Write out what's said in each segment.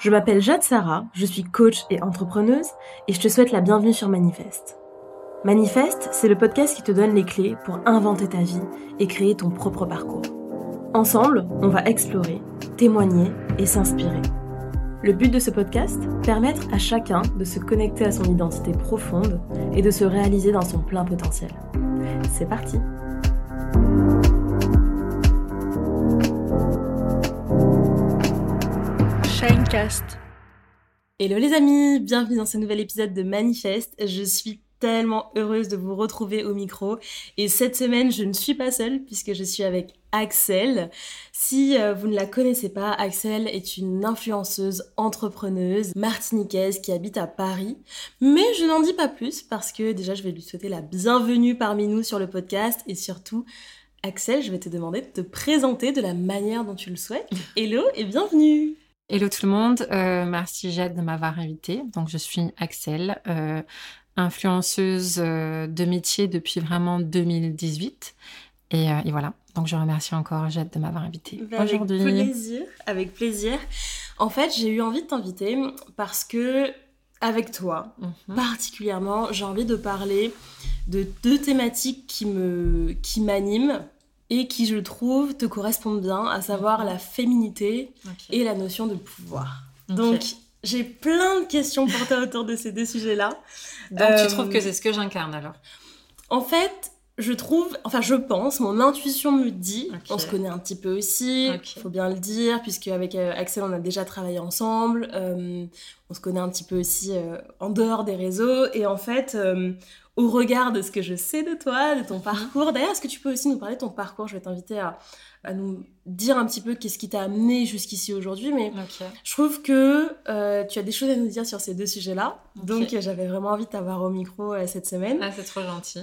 Je m'appelle Jade Sarah, je suis coach et entrepreneuse et je te souhaite la bienvenue sur Manifeste. Manifeste, c'est le podcast qui te donne les clés pour inventer ta vie et créer ton propre parcours. Ensemble, on va explorer, témoigner et s'inspirer. Le but de ce podcast Permettre à chacun de se connecter à son identité profonde et de se réaliser dans son plein potentiel. C'est parti Hello les amis, bienvenue dans ce nouvel épisode de Manifeste. Je suis tellement heureuse de vous retrouver au micro. Et cette semaine, je ne suis pas seule puisque je suis avec Axel. Si euh, vous ne la connaissez pas, Axel est une influenceuse entrepreneuse martiniquaise qui habite à Paris. Mais je n'en dis pas plus parce que déjà, je vais lui souhaiter la bienvenue parmi nous sur le podcast et surtout, Axel, je vais te demander de te présenter de la manière dont tu le souhaites. Hello et bienvenue Hello tout le monde, euh, merci Jade de m'avoir invité. Donc je suis Axel, euh, influenceuse euh, de métier depuis vraiment 2018. Et, et, voilà, donc je remercie encore Jade de m'avoir invité ben, aujourd'hui. Avec plaisir, avec plaisir. En fait, j'ai eu envie de t'inviter parce que avec toi, mhm. particulièrement, j'ai envie de parler de deux thématiques qui me qui m'animent et qui, je trouve, te correspondent bien, à savoir la féminité et la notion de pouvoir. Donc, j'ai plein de questions pour toi autour de ces deux sujets-là. Donc, tu trouves que euh, c'est ce que j'incarne alors? En fait, je trouve, enfin je pense, mon intuition me dit, on se connaît un petit peu aussi, il faut bien le dire, puisque avec euh, Axel on a déjà travaillé ensemble, euh, on se connaît un petit peu aussi en dehors des réseaux, et en fait au regard de ce que je sais de toi, de ton mhm. parcours. D'ailleurs, est-ce que tu peux aussi nous parler de ton parcours? Je vais t'inviter à, nous dire un petit peu qu'est-ce qui t'a amené jusqu'ici aujourd'hui. Mais je trouve que euh, tu as des choses à nous dire sur ces deux sujets-là. Donc, j'avais vraiment envie de t'avoir au micro euh, cette semaine. Ah, c'est trop gentil.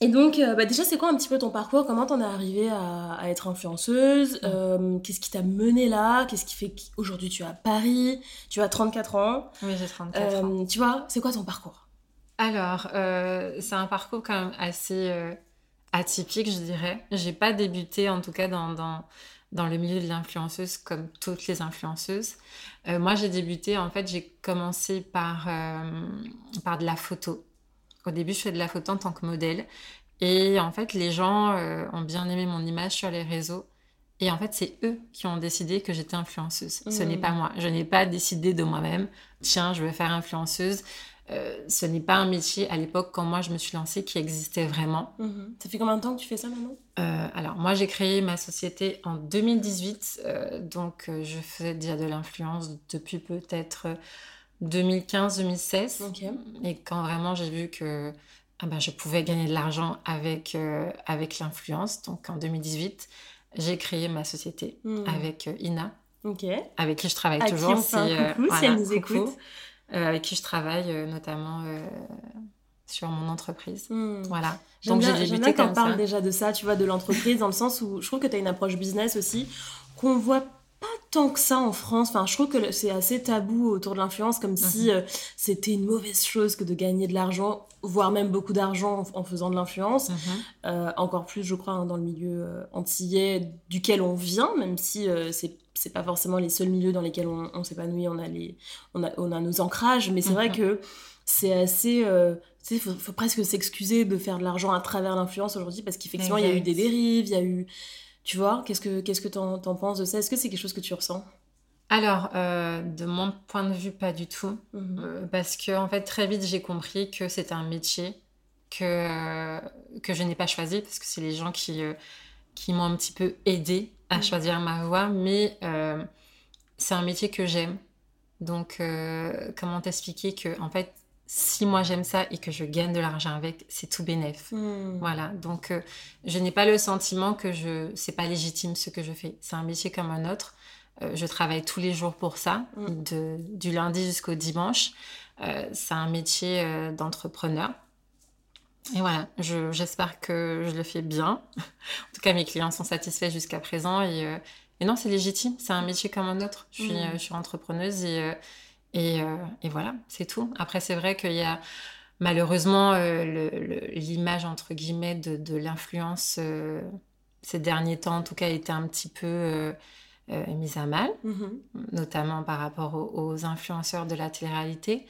Et donc, euh, bah, déjà, c'est quoi un petit peu ton parcours? Comment t'en es arrivée à, être influenceuse? Mm. Qu'est-ce qui t'a mené là? Qu'est-ce qui fait qu'aujourd'hui tu es à Paris? Tu as 34 ans. Oui, j'ai 34 ans. Tu vois, c'est quoi ton parcours? Alors, euh, c'est un parcours quand même assez euh, atypique, je dirais. J'ai pas débuté, en tout cas, dans, dans, le milieu de l'influenceuse comme toutes les influenceuses. Euh, moi, j'ai débuté, en fait, j'ai commencé par, par de la photo. Au début, je fais de la photo en tant que modèle. Et en fait, les gens ont bien aimé mon image sur les réseaux. Et en fait, c'est eux qui ont décidé que j'étais influenceuse. Ce n'est mmh. pas moi. Je n'ai pas décidé de moi-même, tiens, je vais faire influenceuse. Euh, ce n'est pas un métier à l'époque quand moi je me suis lancée qui existait vraiment. Mhm. Ça fait combien de temps que tu fais ça maintenant? Euh, Alors moi j'ai créé ma société en 2018, euh, donc je faisais déjà de l'influence depuis peut-être 2015-2016. Et quand vraiment j'ai vu que ah ben, je pouvais gagner de l'argent avec, avec l'influence, donc en 2018, j'ai créé ma société mhm. avec Ina. Avec qui je travaille toujours. Qui on coucou, si elle nous écoute. Euh, avec qui je travaille euh, notamment euh, sur mon entreprise. Hmm. Voilà. Donc j'ai débuté comme ça. déjà de ça, tu vois, de l'entreprise, dans le sens où je trouve que tu as une approche business aussi qu'on voit pas tant que ça en France. Enfin, je trouve que c'est assez tabou autour de l'influence, comme si mhm. c'était une mauvaise chose que de gagner de l'argent, voire même beaucoup d'argent en, faisant de l'influence. Mhm. encore plus, je crois, hein, dans le milieu antillais duquel on vient, même si c'est c'est pas forcément les seuls milieux dans lesquels on, s'épanouit, on, a on, a, on a nos ancrages, mais c'est vrai mhm. que c'est assez. Euh, il faut, presque s'excuser de faire de l'argent à travers l'influence aujourd'hui parce qu'effectivement, il y a eu des dérives, il y a eu. Tu vois, qu'est-ce que qu'est-ce que t'en, penses de ça? Est-ce que c'est quelque chose que tu ressens? Alors, euh, de mon point de vue, pas du tout. Mhm. Euh, parce que, en fait, très vite, j'ai compris que c'était un métier que, que je n'ai pas choisi, parce que c'est les gens qui, qui m'ont un petit peu aidé à mm. choisir ma voie, mais euh, c'est un métier que j'aime. Donc, euh, comment t'expliquer que, en fait, si moi j'aime ça et que je gagne de l'argent avec, c'est tout bénéf. Mm. Voilà. Donc, euh, je n'ai pas le sentiment que je, c'est pas légitime ce que je fais. C'est un métier comme un autre. je travaille tous les jours pour ça, mm. de, du lundi jusqu'au dimanche. c'est un métier d'entrepreneur. Et voilà, j'espère que je le fais bien. en tout cas, mes clients sont satisfaits jusqu'à présent. Et, euh, et non, c'est légitime. C'est un métier comme un autre. Je suis, mm. euh, je suis entrepreneuse et, euh, et, voilà, c'est tout. Après, c'est vrai qu'il y a malheureusement l'image, entre guillemets, de, de l'influence ces derniers temps, en tout cas, était un petit peu mise à mal, mm-hmm. notamment par rapport aux, influenceurs de la télé-réalité.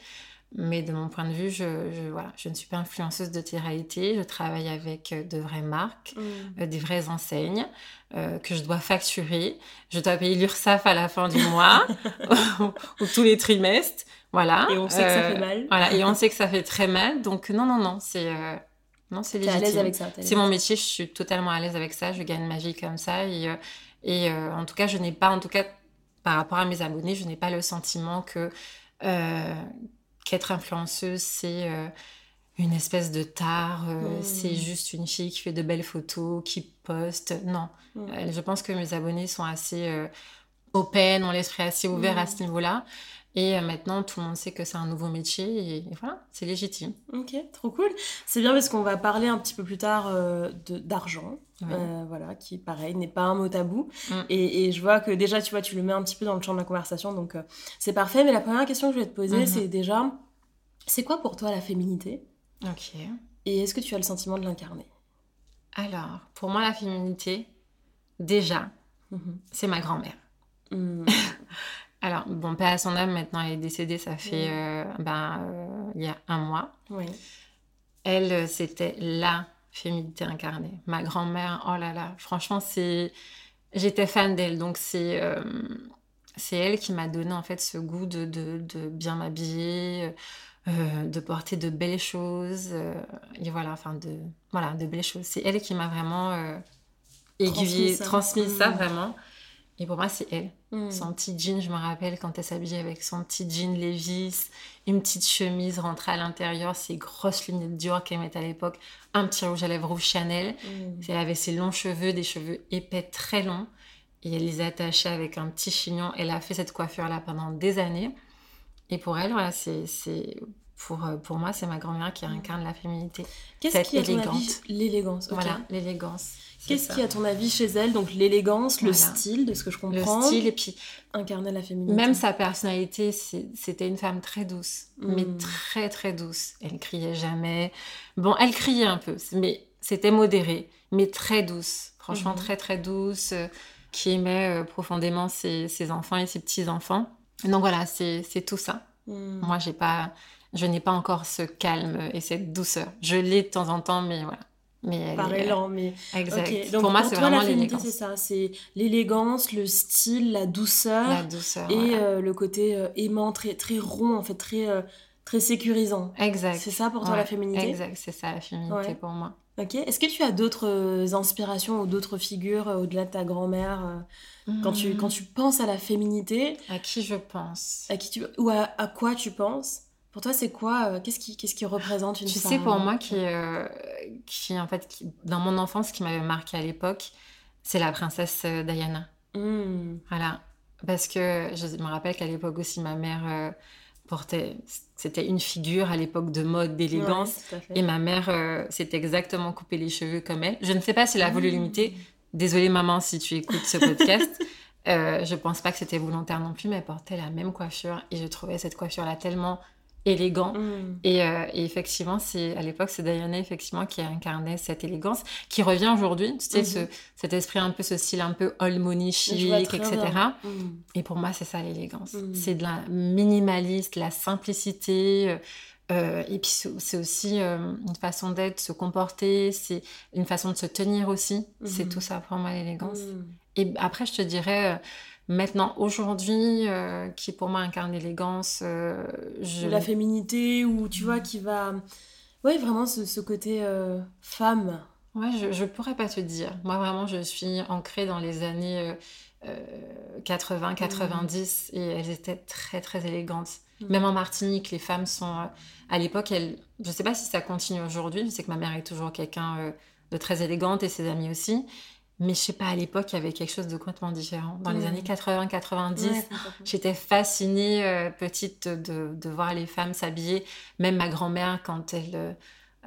Mais de mon point de vue, je, voilà, je ne suis pas influenceuse de télé-réalité. Je travaille avec de vraies marques, mm. des vraies enseignes que je dois facturer. Je dois payer l'URSSAF à la fin du mois ou tous les trimestres. Voilà. Et on sait que ça fait mal. Voilà. Et on sait que ça fait très mal. Donc non, non, non, c'est non, c'est légitime. à l'aise avec ça. C'est mon métier, je suis totalement à l'aise avec ça. Je gagne ma vie comme ça. Et, euh, et euh, en tout cas, je n'ai pas, en tout cas, par rapport à mes abonnés, je n'ai pas le sentiment que euh, qu'être influenceuse, c'est une espèce de tare. Hmm. C'est juste une fille qui fait de belles photos, qui poste. Non. Hmm. je pense que mes abonnés sont assez open, ont l'esprit assez ouvert à hmm. ce niveau-là. Et euh, maintenant, tout le monde sait que c'est un nouveau métier et, voilà, c'est légitime. Ok, trop cool. C'est bien parce qu'on va parler un petit peu plus tard euh, d'argent. Euh, voilà, qui pareil n'est pas un mot tabou. Mm. Et, je vois que déjà, tu vois, tu le mets un petit peu dans le champ de la conversation, donc c'est parfait. Mais la première question que je vais te poser, mm-hmm. c'est déjà, c'est quoi pour toi la féminité? Ok. Et est-ce que tu as le sentiment de l'incarner? Alors, pour moi, la féminité, déjà, mm-hmm. c'est ma grand-mère. Mm. Alors, bon, pas à son âme, maintenant elle est décédée, ça fait euh, ben, euh, il y a un mois. Oui. Elle, euh, c'était la féminité incarnée. Ma grand-mère, oh là là, franchement, c'est. J'étais fan d'elle, donc c'est. c'est elle qui m'a donné en fait ce goût de, de, de bien m'habiller, de porter de belles choses. et voilà, enfin, de, voilà, de belles choses. C'est elle qui m'a vraiment aiguillée, transmis ça, mmh. vraiment. Et pour moi, c'est elle. Hmm. Son petit jean, je me rappelle quand elle s'habillait avec son petit jean Levi's, une petite chemise rentrée à l'intérieur, ses grosses lunettes Dior qu'elle mettait à l'époque, un petit rouge à lèvres rouge Chanel. Hmm. Elle avait ses longs cheveux, des cheveux épais très longs, et elle les attachait avec un petit chignon. Elle a fait cette coiffure-là pendant des années. Et pour elle, voilà, c'est pour, euh, pour moi, c'est ma grand-mère qui incarne la féminité. Qu'est-ce qui, avis, l'élégance? Voilà, l'élégance. Qu'est-ce qui, à ton avis, chez elle Donc l'élégance, le style, de ce que je comprends. Le style, et puis. Incarner la féminité? Même sa personnalité, c'était une femme très douce, mais hmm. très, très douce. Elle criait jamais. Bon, elle criait un peu, mais c'était modéré, mais très douce. Franchement, hmm. très, très douce, euh, qui aimait euh, profondément ses, ses, enfants et ses petits-enfants. Donc voilà, c'est tout ça. Hmm. Moi, j'ai pas je n'ai pas encore ce calme et cette douceur. Je l'ai de temps en temps, mais voilà. Mais Par élan, mais. Exact. Donc, pour moi, c'est vraiment l'élégance. C'est ça, c'est l'élégance, le style, la douceur. La douceur. Et euh, le côté euh, aimant, très, très rond, en fait, très, euh, très sécurisant. Exact. C'est ça pour toi la féminité Exact, c'est ça la féminité pour moi. Ok. Est-ce que tu as d'autres inspirations ou d'autres figures au-delà de ta grand-mère quand, tu, quand tu penses à la féminité? À qui je pense? À qui tu, Ou à, à quoi tu penses? Pour toi, c'est quoi euh, Qu'est-ce qui, qu'est-ce qui représente une tu femme Tu sais, pour moi, qui, euh, qui en fait, dans mon enfance, qui m'avait marqué à l'époque, c'est la princesse euh, Diana. Hmm. Voilà. Parce que je me rappelle qu'à l'époque aussi, ma mère portait. C'était une figure à l'époque de mode, d'élégance. et ma mère s'était exactement coupé les cheveux comme elle. Je ne sais pas si elle a voulu hmm. l'imiter. Désolée, maman, si tu écoutes ce podcast. euh, je pense pas que c'était volontaire non plus, mais elle portait la même coiffure. Et je trouvais cette coiffure-là tellement élégant. Mm. Euh, et, effectivement, c'est à l'époque, c'est Diana effectivement qui incarnait cette élégance, qui revient aujourd'hui. Tu sais, ce, mm-hmm. cet esprit un peu, ce style un peu old money chic, etc. Mm. Et pour moi, c'est ça l'élégance. Mm. C'est de la minimaliste, la simplicité. Euh, euh, et puis c'est aussi une façon d'être, se comporter, c'est une façon de se tenir aussi. C'est mm-hmm. tout ça pour moi l'élégance. Et après, je te dirais, Maintenant, aujourd'hui, euh, qui pour moi incarne l'élégance, euh, je... La féminité, ou tu vois, qui va... Oui, vraiment ce, côté euh, femme. Ouais, je, ne pourrais pas te dire. Moi, vraiment, je suis ancrée dans les années 80, 90, et elles étaient très, très élégantes. Mm. Même en Martinique, les femmes sont... à l'époque, elles... je sais pas si ça continue aujourd'hui, je sais que ma mère est toujours quelqu'un de très élégante, et ses amis aussi. Mais je sais pas, à l'époque, il y avait quelque chose de complètement différent. Dans les années 80-90, j'étais fascinée, euh, petite, de, de, voir les femmes s'habiller. Même ma grand-mère, quand elle,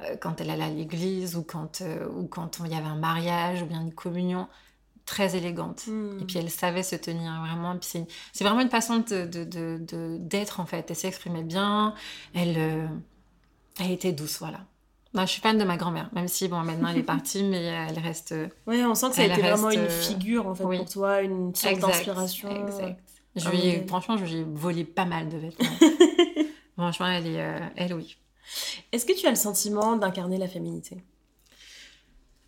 euh, quand elle allait à l'église ou quand, euh, ou quand il y avait un mariage ou bien une communion, très élégante. Hmm. Et puis elle savait se tenir vraiment. C'est vraiment une façon d'être, de, de, de, en fait. Elle s'exprimait bien. Elle, elle était douce, voilà. Non, je suis fan de ma grand-mère, même si bon, maintenant elle est partie, mais elle reste. Oui, on sent que ça a été vraiment une figure en fait pour toi, une sorte d'inspiration. Exact. Je lui, Franchement, je lui ai volé pas mal de vêtements. franchement, elle est, elle oui. Est-ce que tu as le sentiment d'incarner la féminité?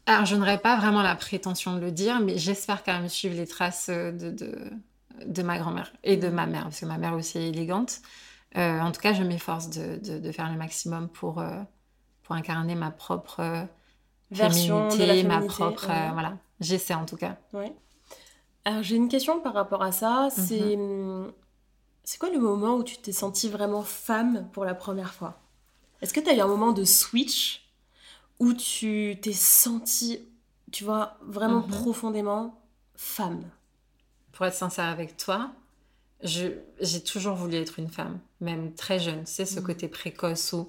Alors, je n'aurais pas vraiment la prétention de le dire, mais j'espère quand même suivre les traces de, de, de ma grand-mère et de ma mère, parce que ma mère aussi est élégante. Euh, en tout cas, je m'efforce de, de, faire le maximum pour, euh, pour incarner ma propre euh, Version féminité, ma propre. voilà, j'essaie en tout cas. Oui. Alors, j'ai une question par rapport à ça. C'est. Mhm. C'est quoi le moment où tu t'es sentie vraiment femme pour la première fois? Est-ce que tu as eu un moment de switch où tu t'es sentie, tu vois, vraiment mhm. profondément femme? Pour être sincère avec toi, j'ai toujours voulu être une femme, même très jeune. C'est ce mhm. côté précoce où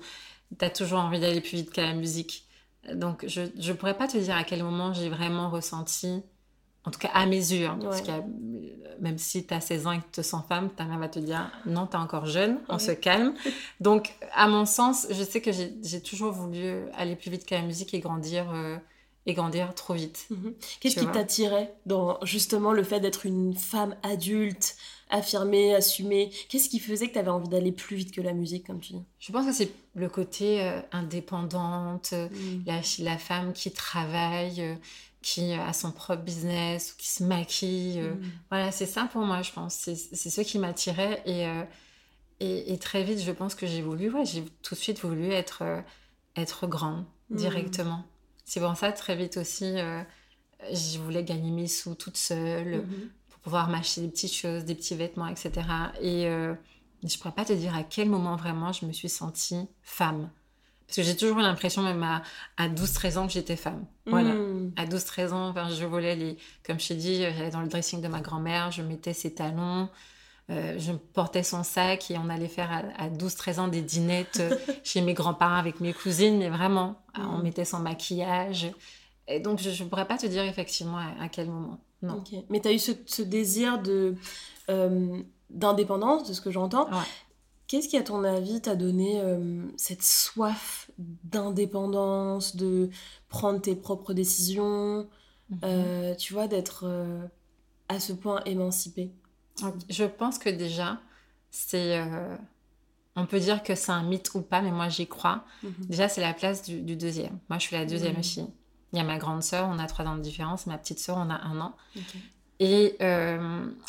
tu as toujours envie d'aller plus vite que la musique. Donc, je ne pourrais pas te dire à quel moment j'ai vraiment ressenti en tout cas à mes yeux, hein, parce que même si tu as 16 ans et que tu te sens femme, ta mère va te dire non, tu es encore jeune, on se calme. Donc, à mon sens, je sais que j'ai toujours voulu aller plus vite qu'à la musique et grandir, euh, et grandir trop vite. Mhm. Qu'est-ce qui t'attirait dans justement le fait d'être une femme adulte, affirmée, assumée Qu'est-ce qui faisait que tu avais envie d'aller plus vite que la musique, comme tu dis? Je pense que c'est le côté euh, indépendante, mm. la, la, femme qui travaille euh, qui a son propre business ou qui se maquille. Euh, mm. Voilà, c'est ça pour moi, je pense. C'est ce qui m'attirait. Euh, et, et, très vite, je pense que j'ai voulu, ouais, j'ai tout de suite voulu être, euh, être grande mm. directement. C'est pour ça, très vite aussi, je voulais gagner mes sous toute seule mm-hmm. Pouvoir m'acheter des petites choses, des petits vêtements, etc. Et je ne pourrais pas te dire à quel moment vraiment je me suis sentie femme. Parce que j'ai toujours eu l'impression, même à, à 12-13 ans, que j'étais femme. Voilà. Hmm. À 12-13 ans, je volais les. Comme je t'ai dit, j'allais dans le dressing de ma grand-mère, je mettais ses talons, euh, je portais son sac et on allait faire à, 12-13 ans des dînettes euh, chez mes grands-parents avec mes cousines, mais vraiment, on hmm. mettait son maquillage. Et donc, je ne pourrais pas te dire effectivement à, quel moment. Non. Mais tu as eu ce, ce désir de. Euh, d'indépendance, de ce que j'entends. Ouais. Qu'est-ce qui, à ton avis, t'a donné euh, cette soif d'indépendance, de prendre tes propres décisions, mhm. euh, tu vois, d'être à ce point émancipée? Je pense que déjà, c'est. on peut dire que c'est un mythe ou pas, mais moi j'y crois. Mhm. Déjà, c'est la place du, deuxième. Moi, je suis la deuxième fille. Il y a ma grande sœur, on a trois ans de différence. Ma petite sœur, on a un an. Et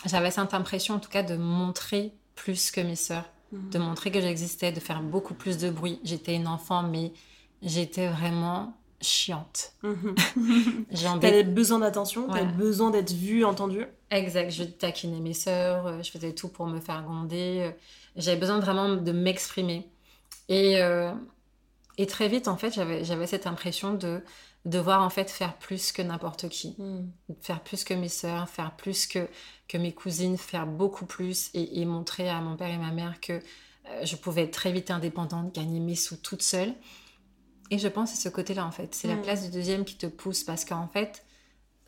j'avais cette impression, en tout cas, de montrer plus que mes sœurs de montrer que j'existais, de faire beaucoup plus de bruit. J'étais une enfant, mais j'étais vraiment chiante. Mhm. J'avais besoin d'attention, ouais. besoin d'être vue, entendue. Exact, je taquinais mes sœurs, euh, je faisais tout pour me faire gronder. Euh, j'avais besoin vraiment de m'exprimer. Et, euh, et très vite, en fait, j'avais cette impression de devoir en fait faire plus que n'importe qui. Hmm. Faire plus que mes sœurs, faire plus que, que mes cousines, faire beaucoup plus et, montrer à mon père et ma mère que euh, je pouvais être très vite indépendante, gagner mes sous toute seule. Et je pense que c'est ce côté-là en fait. C'est la hmm. place du deuxième qui te pousse parce qu'en fait,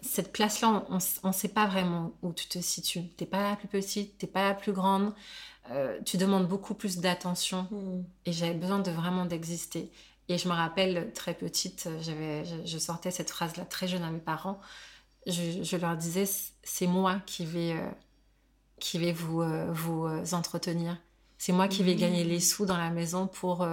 cette place-là, on ne sait pas vraiment où tu te situes. Tu n'es pas la plus petite, tu n'es pas la plus grande. Euh, tu demandes beaucoup plus d'attention. Hmm. Et j'avais besoin de vraiment d'exister. Et je me rappelle, très petite, j'avais, je, sortais cette phrase-là très jeune à mes parents. Je, leur disais, c'est moi qui vais, euh, qui vais vous, euh, vous euh, entretenir. C'est moi qui vais gagner les sous dans la maison pour,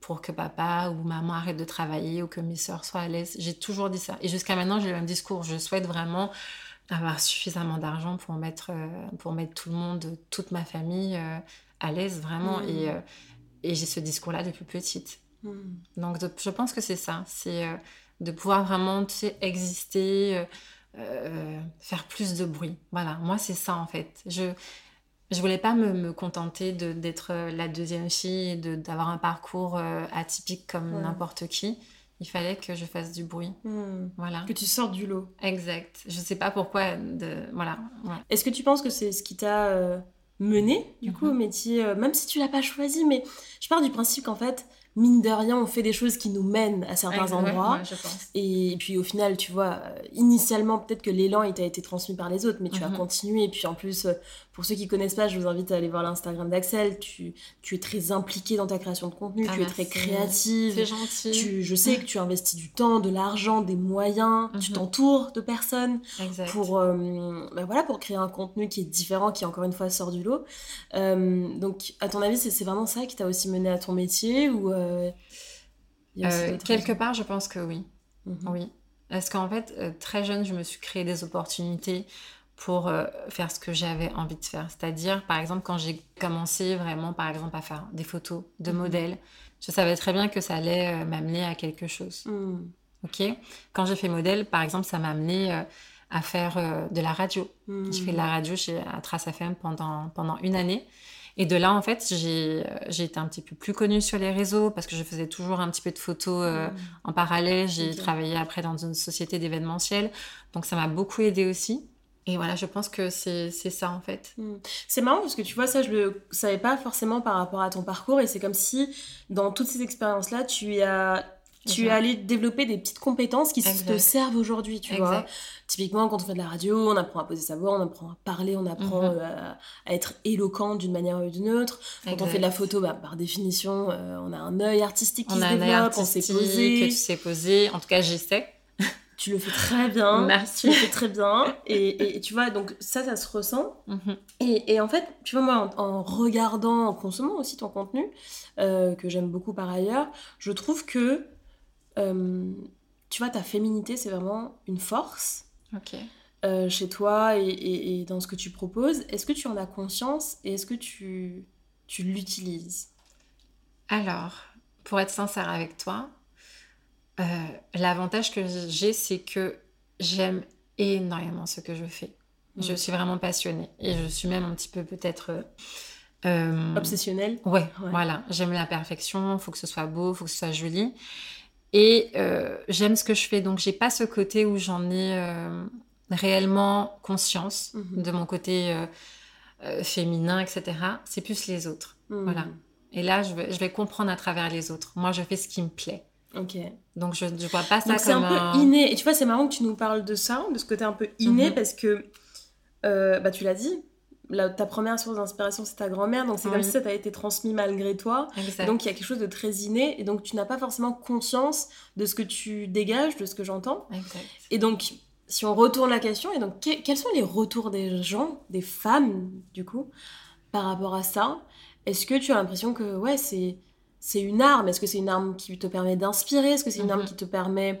pour que papa ou maman arrête de travailler ou que mes soeurs soient à l'aise. J'ai toujours dit ça. Et jusqu'à maintenant, j'ai le même discours. Je souhaite vraiment avoir suffisamment d'argent pour mettre, pour mettre tout le monde, toute ma famille à l'aise, vraiment. Mmh. Et, et j'ai ce discours-là depuis petite. Hmm. Donc, je pense que c'est ça. C'est euh, de pouvoir vraiment exister, euh, euh, faire plus de bruit. Voilà, moi, c'est ça en fait. Je je voulais pas me, me contenter d'être la deuxième fille et d'avoir un parcours atypique comme n'importe qui. Il fallait que je fasse du bruit. Hmm. Voilà. Que tu sortes du lot. Exact. Je sais pas pourquoi. De... Voilà. Est-ce que tu penses que c'est ce qui t'a mené, du coup, au mhm. métier, même si tu l'as pas choisi, mais je pars du principe qu'en fait, mine de rien, on fait des choses qui nous mènent à certains endroits. Et puis au final, tu vois, initialement, peut-être que l'élan il t'a été transmis par les autres, mais tu as mhm. continué. Et puis en plus, pour ceux qui connaissent pas, je vous invite à aller voir l'Instagram d'Axel. Tu, tu es très impliquée dans ta création de contenu, Ah, tu es très merci. créative. C'est gentil. Tu, je sais que tu investis du temps, de l'argent, des moyens, tu Mhm. t'entoures de personnes Exact. pour, euh, bah voilà, pour créer un contenu qui est différent, qui encore une fois sort du lot. Euh, donc, à ton avis, c'est vraiment ça qui t'a aussi mené à ton métier ou euh, quelque part, je pense que oui. Mhm. Oui. Parce qu'en fait, très jeune, je me suis créé des opportunités pour euh, faire ce que j'avais envie de faire. C'est-à-dire, par exemple, quand j'ai commencé vraiment, par exemple, à faire des photos de Mhm. modèles, je savais très bien que ça allait euh, m'amener à quelque chose. Mhm. Ok? Quand j'ai fait modèle, par exemple, ça m'a amené euh, à faire de la radio. Mhm. J'ai fait de la radio chez, à Trace FM pendant, pendant une année. Et de là, en fait, j'ai été un petit peu plus connue sur les réseaux parce que je faisais toujours un petit peu de photos euh, Mhm. en parallèle. J'ai travaillé après dans une société d'événementiel. Donc, ça m'a beaucoup aidé aussi. Et voilà, je pense que c'est ça, en fait. Hmm. C'est marrant parce que tu vois, ça, je le savais pas forcément par rapport à ton parcours et c'est comme si dans toutes ces expériences-là, tu as. Tu es allé développer des petites compétences qui te servent aujourd'hui, tu vois. Exact. Typiquement, quand on fait de la radio, on apprend à poser sa voix, on apprend à parler, on apprend Mhm. euh, à, être éloquent d'une manière ou d'une autre. Quand on fait de la photo, bah, par définition, euh, on a un œil artistique qui On se développe, on s'est artistique, posé. tu sais poser. En tout cas, j'essaie. Tu le fais très bien. Merci. Tu le fais très bien. Et, et- et tu vois, donc ça, ça se ressent. Mhm. Et, et en fait, tu vois, moi, en, en regardant, en consommant aussi ton contenu, euh, que j'aime beaucoup par ailleurs, je trouve que, euh, tu vois, ta féminité, c'est vraiment une force Ok. euh, chez toi et dans ce que tu proposes. Est-ce que tu en as conscience et est-ce que tu, tu l'utilises? Alors, pour être sincère avec toi, euh, l'avantage que j'ai, c'est que j'aime énormément ce que je fais. Je suis vraiment passionnée et je suis même un petit peu peut-être... euh, euh, Obsessionnelle Ouais, Ouais. voilà. J'aime la perfection, faut que ce soit beau, faut que ce soit joli. Et euh, j'aime ce que je fais, donc j'ai pas ce côté où j'en ai réellement conscience Mhm. de mon côté féminin, etc. C'est plus les autres. Hmm. Voilà. Et là, je vais, je vais comprendre à travers les autres. Moi, je fais ce qui me plaît. Ok. Donc, je ne vois pas ça Donc c'est comme un peu inné. Et tu vois, c'est marrant que tu nous parles de ça, de ce côté un peu inné, Mhm. parce que, euh, bah, tu l'as dit, la- ta première source d'inspiration, c'est ta grand-mère. Donc c'est comme Oui. si ça t'a été transmis malgré toi. Exact. Donc il y a quelque chose de très inné. Et donc tu n'as pas forcément conscience de ce que tu dégages, de ce que j'entends. Et donc, si on retourne la question, et donc que- quels sont les retours des gens, des femmes, du coup, par rapport à ça? Est-ce que tu as l'impression que, ouais, c'est, c'est une arme Est-ce que c'est une arme qui te permet d'inspirer? Est-ce que c'est une arme Mhm. qui te permet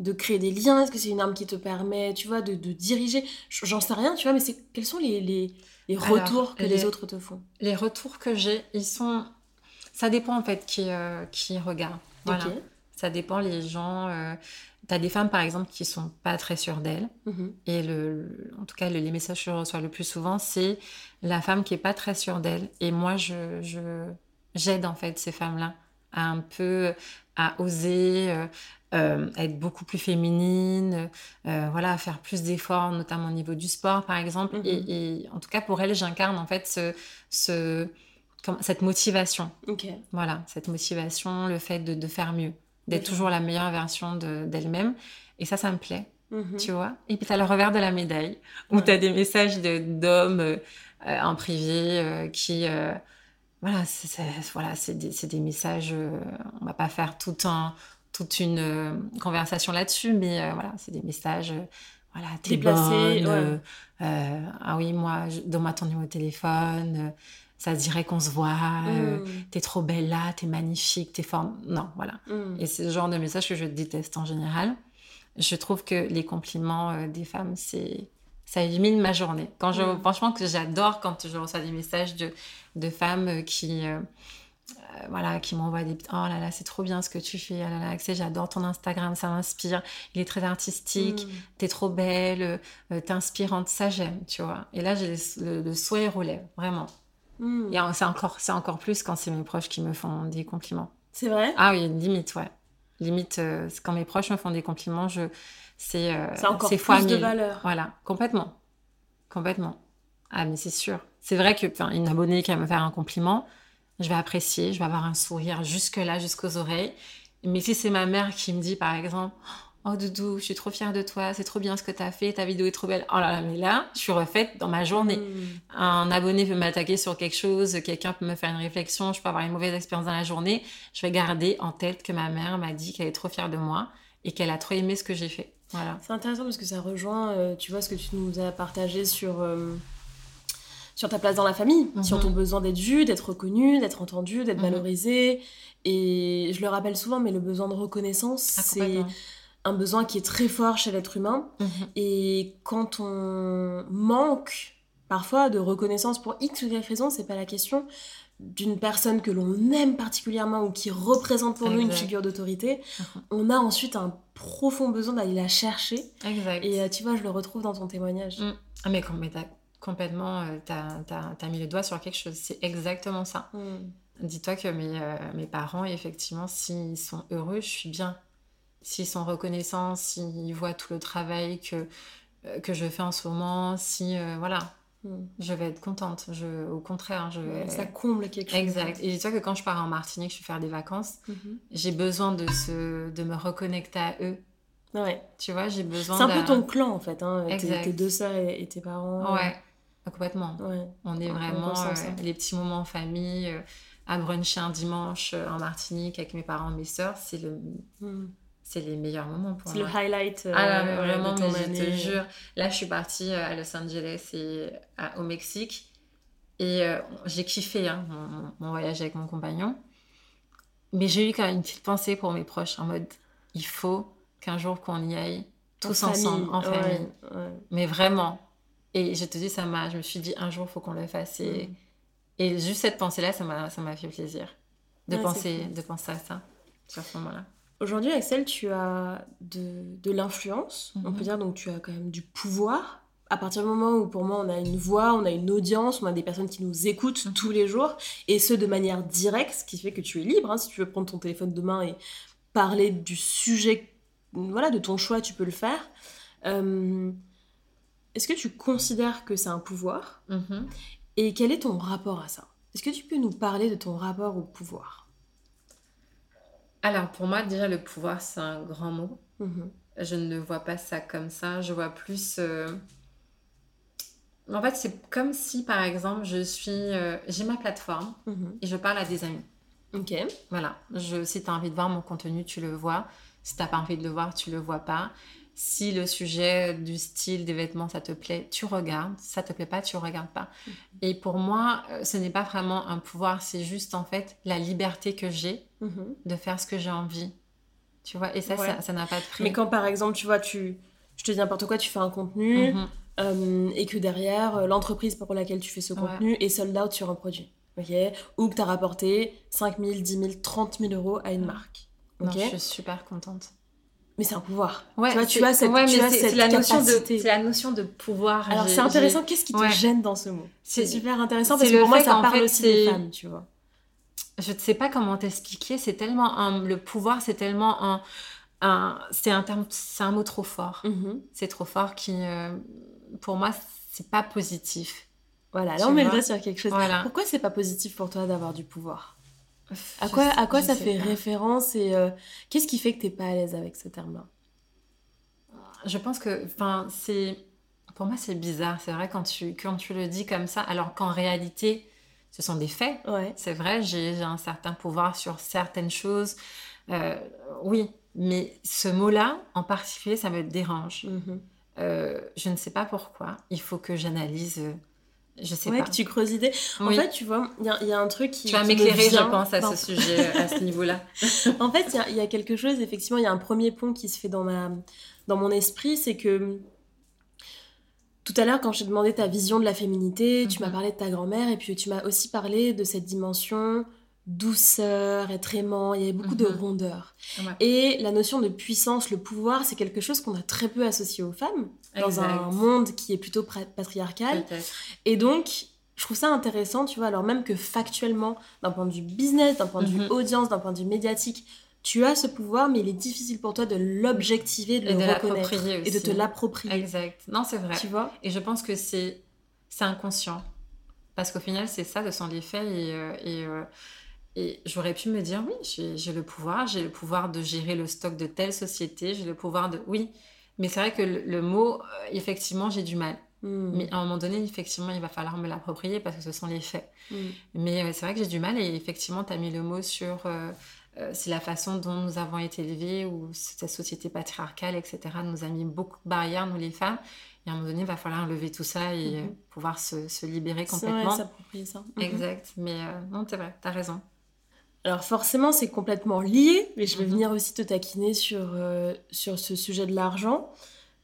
de créer des liens? Est-ce que c'est une arme qui te permet, tu vois, de, de diriger? J'en sais rien, tu vois, mais c'est, quels sont les, les, les Alors, retours que les... les- autres te font? Les retours que j'ai, ils sont... Ça dépend en fait qui, euh, qui regarde. Voilà. Ça dépend les gens. euh, T'as des femmes par exemple qui sont pas très sûres d'elles. Mhm. Et le, le- en tout cas, le- les messages que je reçois le plus souvent, c'est la femme qui est pas très sûre d'elle. Et moi, je, je- j'aide en fait ces femmes-là à un peu à oser, euh, euh, être beaucoup plus féminine, euh, voilà, à faire plus d'efforts, notamment au niveau du sport, par exemple. Mhm. et, et en tout cas, pour elles, j'incarne en fait ce, ce, cette motivation. Ok. Voilà, cette motivation, le fait de, de faire mieux, d'être toujours la meilleure version de- d'elle-même. Et ça, ça me plaît Mhm. tu vois. Et puis tu as le revers de la médaille, où Ouais. tu as des messages de- d'hommes euh, euh, en privé euh, qui... euh, voilà, c'est voilà, des, des messages... euh, on va pas faire tout un, toute une euh, conversation là-dessus, mais euh, voilà, c'est des messages... voilà, t'es bonne, ouais. euh, euh, ah oui, moi, je- donne-moi ton numéro de téléphone, euh, ça se dirait qu'on se voit, Mhm. t'es trop belle là, t'es magnifique, t'es forme... Non, voilà. Mhm. Et c'est le genre de message que je déteste en général. Je trouve que les compliments des femmes, c'est ça illumine ma journée. Quand je, Mm. Franchement, que j'adore quand je reçois des messages de, de femmes euh, qui, euh, euh, voilà, qui m'envoient des... Oh là là, c'est trop bien ce que tu fais. Ah là là, j'adore ton Instagram, ça m'inspire. Il est très artistique, Mhm. t'es trop belle, euh, t'es inspirante. Ça, j'aime, tu vois. Et là, j'ai le, le, sourire aux lèvres, vraiment. Mhm. Et c'est encore, c'est encore plus quand c'est mes proches qui me font des compliments. C'est vrai? Ah oui, limite, ouais. Limite, euh, quand mes proches me font des compliments, je, c'est, euh, C'est encore plus fois de valeur. Voilà, complètement. Complètement. Ah, mais c'est sûr. C'est vrai que, une abonnée qui va me faire un compliment, je vais apprécier, je vais avoir un sourire jusque-là, jusqu'aux oreilles. Mais si c'est ma mère qui me dit, par exemple, Oh Doudou, je suis trop fière de toi, c'est trop bien ce que tu as fait, ta vidéo est trop belle. Oh là là, mais là, je suis refaite dans ma journée. Hmm. Un abonné peut m'attaquer sur quelque chose, quelqu'un peut me faire une réflexion, je peux avoir une mauvaise expérience dans la journée. Je vais garder en tête que ma mère m'a dit qu'elle est trop fière de moi et qu'elle a trop aimé ce que j'ai fait. Voilà. C'est intéressant parce que ça rejoint, euh, tu vois, ce que tu nous as partagé sur, euh, sur ta place dans la famille, sur mhm. ton besoin d'être vu, d'être reconnu, d'être entendu, d'être mhm. valorisé. Et je le rappelle souvent, mais le besoin de reconnaissance, ah, c'est un besoin qui est très fort chez l'être humain. Mhm. Et quand on manque parfois de reconnaissance pour X ou Y raison, c'est pas la question d'une personne que l'on aime particulièrement ou qui représente pour nous une figure d'autorité, on a ensuite un profond besoin d'aller la chercher. Exact. Et euh, tu vois, je le retrouve dans ton témoignage. Mm. Ah, mais, complètement, euh, t'as as, mis le doigt sur quelque chose. C'est exactement ça. Mm. Dis-toi que mes, euh, mes parents, effectivement, s'ils sont heureux, je suis bien s'ils sont reconnaissants, s'ils voient tout le travail que, que je fais en ce moment, si euh, voilà, hmm. je vais être contente. Je, au contraire, je vais... Ça comble quelque chose. Exact. Et dis-toi que quand je pars en Martinique, je vais faire des vacances, mhm. j'ai besoin de, se, de me reconnecter à eux. Ouais. Tu vois, j'ai besoin C'est un peu ton clan, en fait, hein, tes, deux sœurs et, tes parents. Ouais, complètement. On est vraiment euh, les petits moments en famille, à bruncher un dimanche en Martinique avec mes parents, mes sœurs, c'est le... Hmm c'est les meilleurs moments pour moi. C'est le highlight. Euh, ah vraiment, de ton mais je te jure. Là, je suis partie euh, à Los Angeles et au Mexique. Et euh, j'ai kiffé hein, mon, voyage avec mon compagnon. Mais j'ai eu quand même une petite pensée pour mes proches en mode il faut qu'un jour qu'on y aille tous ensemble, en famille. Mais vraiment. Et je te dis, ça m'a. Je me suis dit un jour, il faut qu'on le fasse. Et, mm. et juste cette pensée-là, ça m'a fait plaisir de, penser, de penser à ça, sur ce moment-là. Aujourd'hui, Axel, tu as de, l'influence. On peut mhm. dire donc tu as quand même du pouvoir. À partir du moment où pour moi on a une voix, on a une audience, on a des personnes qui nous écoutent mhm. tous les jours, et ce de manière directe, ce qui fait que tu es libre. Hein. si tu veux prendre ton téléphone demain et parler du sujet, voilà, de ton choix, tu peux le faire. Euh, est-ce que tu considères que c'est un pouvoir? Mhm. Et quel est ton rapport à ça? Est-ce que tu peux nous parler de ton rapport au pouvoir? Alors, pour moi, déjà, le pouvoir, c'est un grand mot. Mhm. Je ne vois pas ça comme ça. Je vois plus. Euh, en fait, c'est comme si, par exemple, je suis. Euh, j'ai ma plateforme mhm. et je parle à des amis. Ok. Voilà. Je, si tu as envie de voir mon contenu, tu le vois. Si tu n'as pas envie de le voir, tu le vois pas. Si le sujet du style des vêtements, ça te plaît, tu regardes. ça te plaît pas, tu regardes pas. Mhm. Et pour moi, euh, ce n'est pas vraiment un pouvoir, c'est juste en fait la liberté que j'ai mhm. de faire ce que j'ai envie. Tu vois, et ça, ça n'a pas de prix. Mais quand par exemple, tu vois, tu, je te dis n'importe quoi, tu fais un contenu mhm. euh, et que derrière, euh, l'entreprise pour laquelle tu fais ce contenu est sold out sur un produit. ok? Ou que tu as rapporté 5 000, 10 000, 30 000 euros à une marque. Non, je suis super contente mais c'est un pouvoir. Ouais, tu vois, tu as cette, ouais, c'est la notion de, c'est la notion de pouvoir. Alors c'est intéressant. Qu'est-ce qui te gêne dans ce mot? C'est super intéressant parce que pour moi ça parle aussi des femmes, tu vois. Je ne sais pas comment t'expliquer. C'est tellement un, le pouvoir, c'est tellement un, un c'est un terme, c'est un mot trop fort. Mm-hmm. C'est trop fort qui, euh, pour moi, c'est pas positif. Voilà, là on met le doigt sur quelque chose. Voilà. Pourquoi c'est pas positif pour toi d'avoir du pouvoir? À quoi, à quoi ça fait référence et euh, qu'est-ce qui fait que tu n'es pas à l'aise avec ce terme-là? Je pense que, enfin, c'est, pour moi, c'est bizarre. C'est vrai quand tu, quand tu le dis comme ça, alors qu'en réalité, ce sont des faits. Ouais. C'est vrai, j'ai un certain pouvoir sur certaines choses. Euh, oui, mais ce mot-là, en particulier, ça me dérange. Mm-hmm. Euh, je ne sais pas pourquoi. Il faut que j'analyse je sais pas. que tu creuses idées. En fait, tu vois, il y, a un truc qui. Tu vas m'éclairer, je pense, à ce sujet, à ce niveau-là. en fait, il y, a quelque chose, effectivement, il y a un premier pont qui se fait dans, ma, dans mon esprit, c'est que. Tout à l'heure, quand je t'ai demandé ta vision de la féminité, tu m'as mhm. parlé de ta grand-mère et puis tu m'as aussi parlé de cette dimension douceur, être aimant, il y avait beaucoup de mhm. rondeur. Et la notion de puissance, le pouvoir, c'est quelque chose qu'on a très peu associé aux femmes dans un monde qui est plutôt patriarcal. Et donc, je trouve ça intéressant, tu vois, alors même que factuellement, d'un point de vue business, d'un point de vue mhm. audience, d'un point de vue médiatique, tu as ce pouvoir, mais il est difficile pour toi de l'objectiver, de le reconnaître et de te l'approprier. Exact. Non, c'est vrai. Tu vois? Et je pense que c'est inconscient. Parce qu'au final, c'est ça, de sont les faits. Et, euh, et, euh, Et j'aurais pu me dire, oui, j'ai le pouvoir, j'ai le pouvoir de gérer le stock de telle société, j'ai le pouvoir de... Oui, mais c'est vrai que le, mot, euh, effectivement, j'ai du mal. Hmm. Mais à un moment donné, effectivement, il va falloir me l'approprier parce que ce sont les faits. Hmm. Mais euh, c'est vrai que j'ai du mal et effectivement, tu as mis le mot sur... Euh, c'est la façon dont nous avons été élevés ou cette société patriarcale, etc. nous a mis beaucoup de barrières, nous les femmes. Et à un moment donné, il va falloir enlever tout ça et hmm. pouvoir se, se libérer complètement. s'approprier ça. Exact. Mais non, c'est vrai, tu as raison. Alors forcément, c'est complètement lié, mais je vais mhm. venir aussi te taquiner sur, euh, sur ce sujet de l'argent.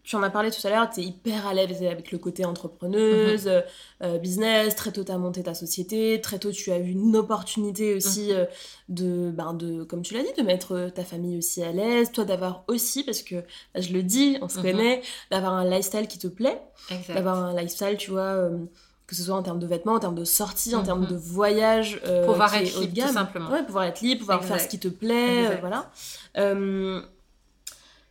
Tu en as parlé tout à l'heure, tu es hyper à l'aise avec le côté entrepreneuse, mhm. euh, business, très tôt tu as monté ta société, très tôt tu as eu une opportunité aussi mhm. euh, de, ben de, comme tu l'as dit, de mettre ta famille aussi à l'aise, toi d'avoir aussi, parce que bah, je le dis, on se connaît, d'avoir un lifestyle qui te plaît, d'avoir un lifestyle, tu vois que ce soit en termes de vêtements, en termes de sorties, en termes mhm. de voyage. Euh, pouvoir être libre, tout simplement. Ouais, pouvoir être libre, pouvoir faire ce qui te plaît, euh, voilà. Euh,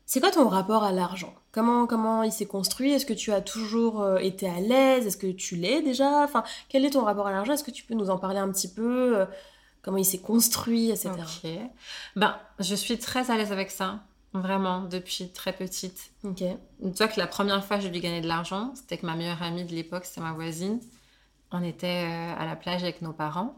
c'est quoi ton rapport à l'argent? Comment, comment il s'est construit? Est-ce que tu as toujours euh, été à l'aise? Est-ce que tu l'es déjà? Enfin, quel est ton rapport à l'argent? Est-ce que tu peux nous en parler un petit peu Comment il s'est construit, etc. Ok. Ben, je suis très à l'aise avec ça. Vraiment, depuis très petite. Ok. Tu vois que la première fois que j'ai dû gagner de l'argent, c'était que ma meilleure amie de l'époque, c'était ma voisine. On était euh, à la plage avec nos parents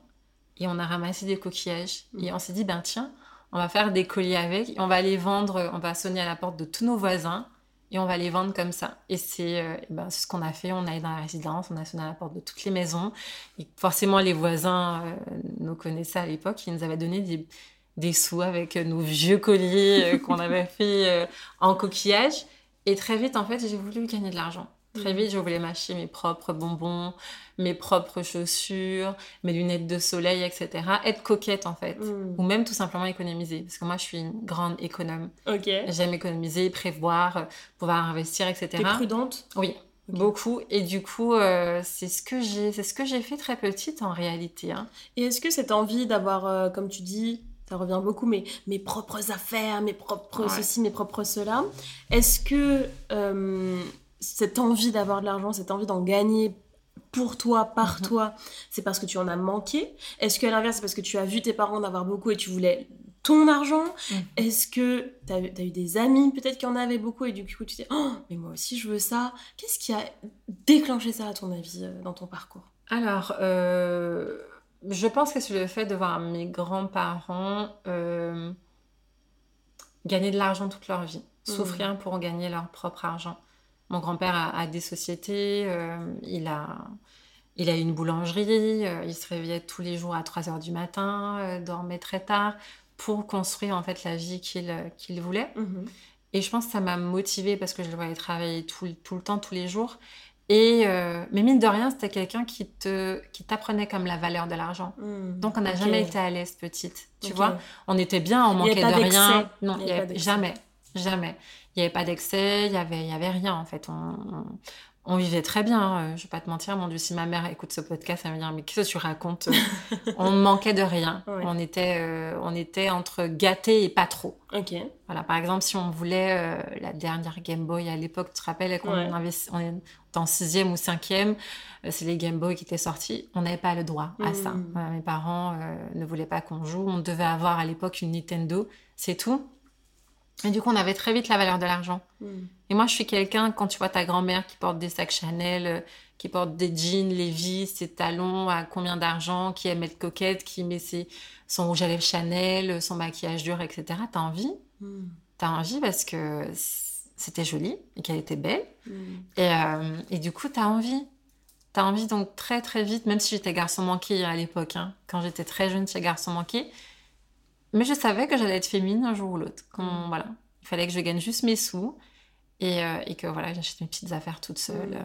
et on a ramassé des coquillages. Mm. Et on s'est dit, ben tiens, on va faire des colliers avec, on va les vendre, on va sonner à la porte de tous nos voisins et on va les vendre comme ça. Et c'est euh, ben, ce qu'on a fait. On allé dans la résidence, on a sonné à la porte de toutes les maisons. Et forcément, les voisins euh, nous connaissaient à l'époque. Ils nous avaient donné des, des sous avec nos vieux colliers euh, qu'on avait fait euh, en coquillage. Et très vite, en fait, j'ai voulu gagner de l'argent. Très vite, je voulais m'acheter mes propres bonbons, mes propres chaussures, mes lunettes de soleil, etc. Être coquette, en fait. Mm. Ou même tout simplement économiser. Parce que moi, je suis une grande économe. Ok. J'aime économiser, prévoir, pouvoir investir, etc. T'es prudente? Oui. Beaucoup et du coup c'est ce que j'ai c'est ce que j'ai fait très petite en réalité hein. et est-ce que cette envie d'avoir comme tu dis ça revient beaucoup, mais mes propres affaires, mes propres ceci, mes propres cela. Est-ce que euh, cette envie d'avoir de l'argent, cette envie d'en gagner pour toi, par mhm. toi, c'est parce que tu en as manqué? Est-ce qu'à l'inverse, c'est parce que tu as vu tes parents en avoir beaucoup et tu voulais ton argent? Mhm. Est-ce que tu as, eu des amis peut-être qui en avaient beaucoup et du coup tu dis oh, mais moi aussi je veux ça Qu'est-ce qui a déclenché ça à ton avis euh, dans ton parcours? Alors, euh je pense que c'est le fait de voir mes grands-parents euh, gagner de l'argent toute leur vie, mmh. souffrir pour gagner leur propre argent. Mon grand-père a, des sociétés, euh, il, a, il a une boulangerie, euh, il se réveillait tous les jours à 3 heures du matin, dormait très tard pour construire en fait la vie qu'il voulait. Mmh. Et je pense que ça m'a motivée parce que je le voyais travailler tout, tout le temps, tous les jours. Et euh, mais mine de rien, c'était quelqu'un qui te qui t'apprenait comme la valeur de l'argent. Hmm, Donc on n'a jamais été à l'aise petite, tu vois. On était bien, on manquait de rien. Non, il y avait, jamais, jamais. Il n'y avait pas d'excès, il y avait il y avait rien en fait. On, on vivait très bien, hein. je vais pas te mentir, mon Dieu, si ma mère écoute ce podcast, elle va me dire, mais qu'est-ce que tu racontes On manquait de rien. On, était, euh, on était entre gâtés et pas trop. Ok. Voilà, par exemple, si on voulait euh, la dernière Game Boy à l'époque, tu te rappelles, qu'on on est en sixième ou cinquième, euh, c'est les Game Boy qui étaient sortis, on n'avait pas le droit à ça. Hmm. mes parents ne voulaient pas qu'on joue, on devait avoir à l'époque une Nintendo, c'est tout. Et du coup, on avait très vite la valeur de l'argent. Hmm. Et moi, je suis quelqu'un, quand tu vois ta grand-mère qui porte des sacs Chanel, euh, qui porte des jeans Levi's, ses talons à combien d'argent, qui aime être coquette, qui met ses, son rouge à lèvres Chanel, son maquillage dur, etc. T'as envie. Hmm. T'as envie parce que c'était joli et qu'elle était belle. Hmm. Et, euh, et, du coup, t'as envie. T'as envie donc très très vite, même si j'étais garçon manqué à l'époque, hein, quand j'étais très jeune, j'étais garçon manqué, mais je savais que j'allais être féminine un jour ou l'autre. Quand, mm. voilà, il fallait que je gagne juste mes sous. Et, euh, et, que voilà, j'achète mes petites affaires toute seule.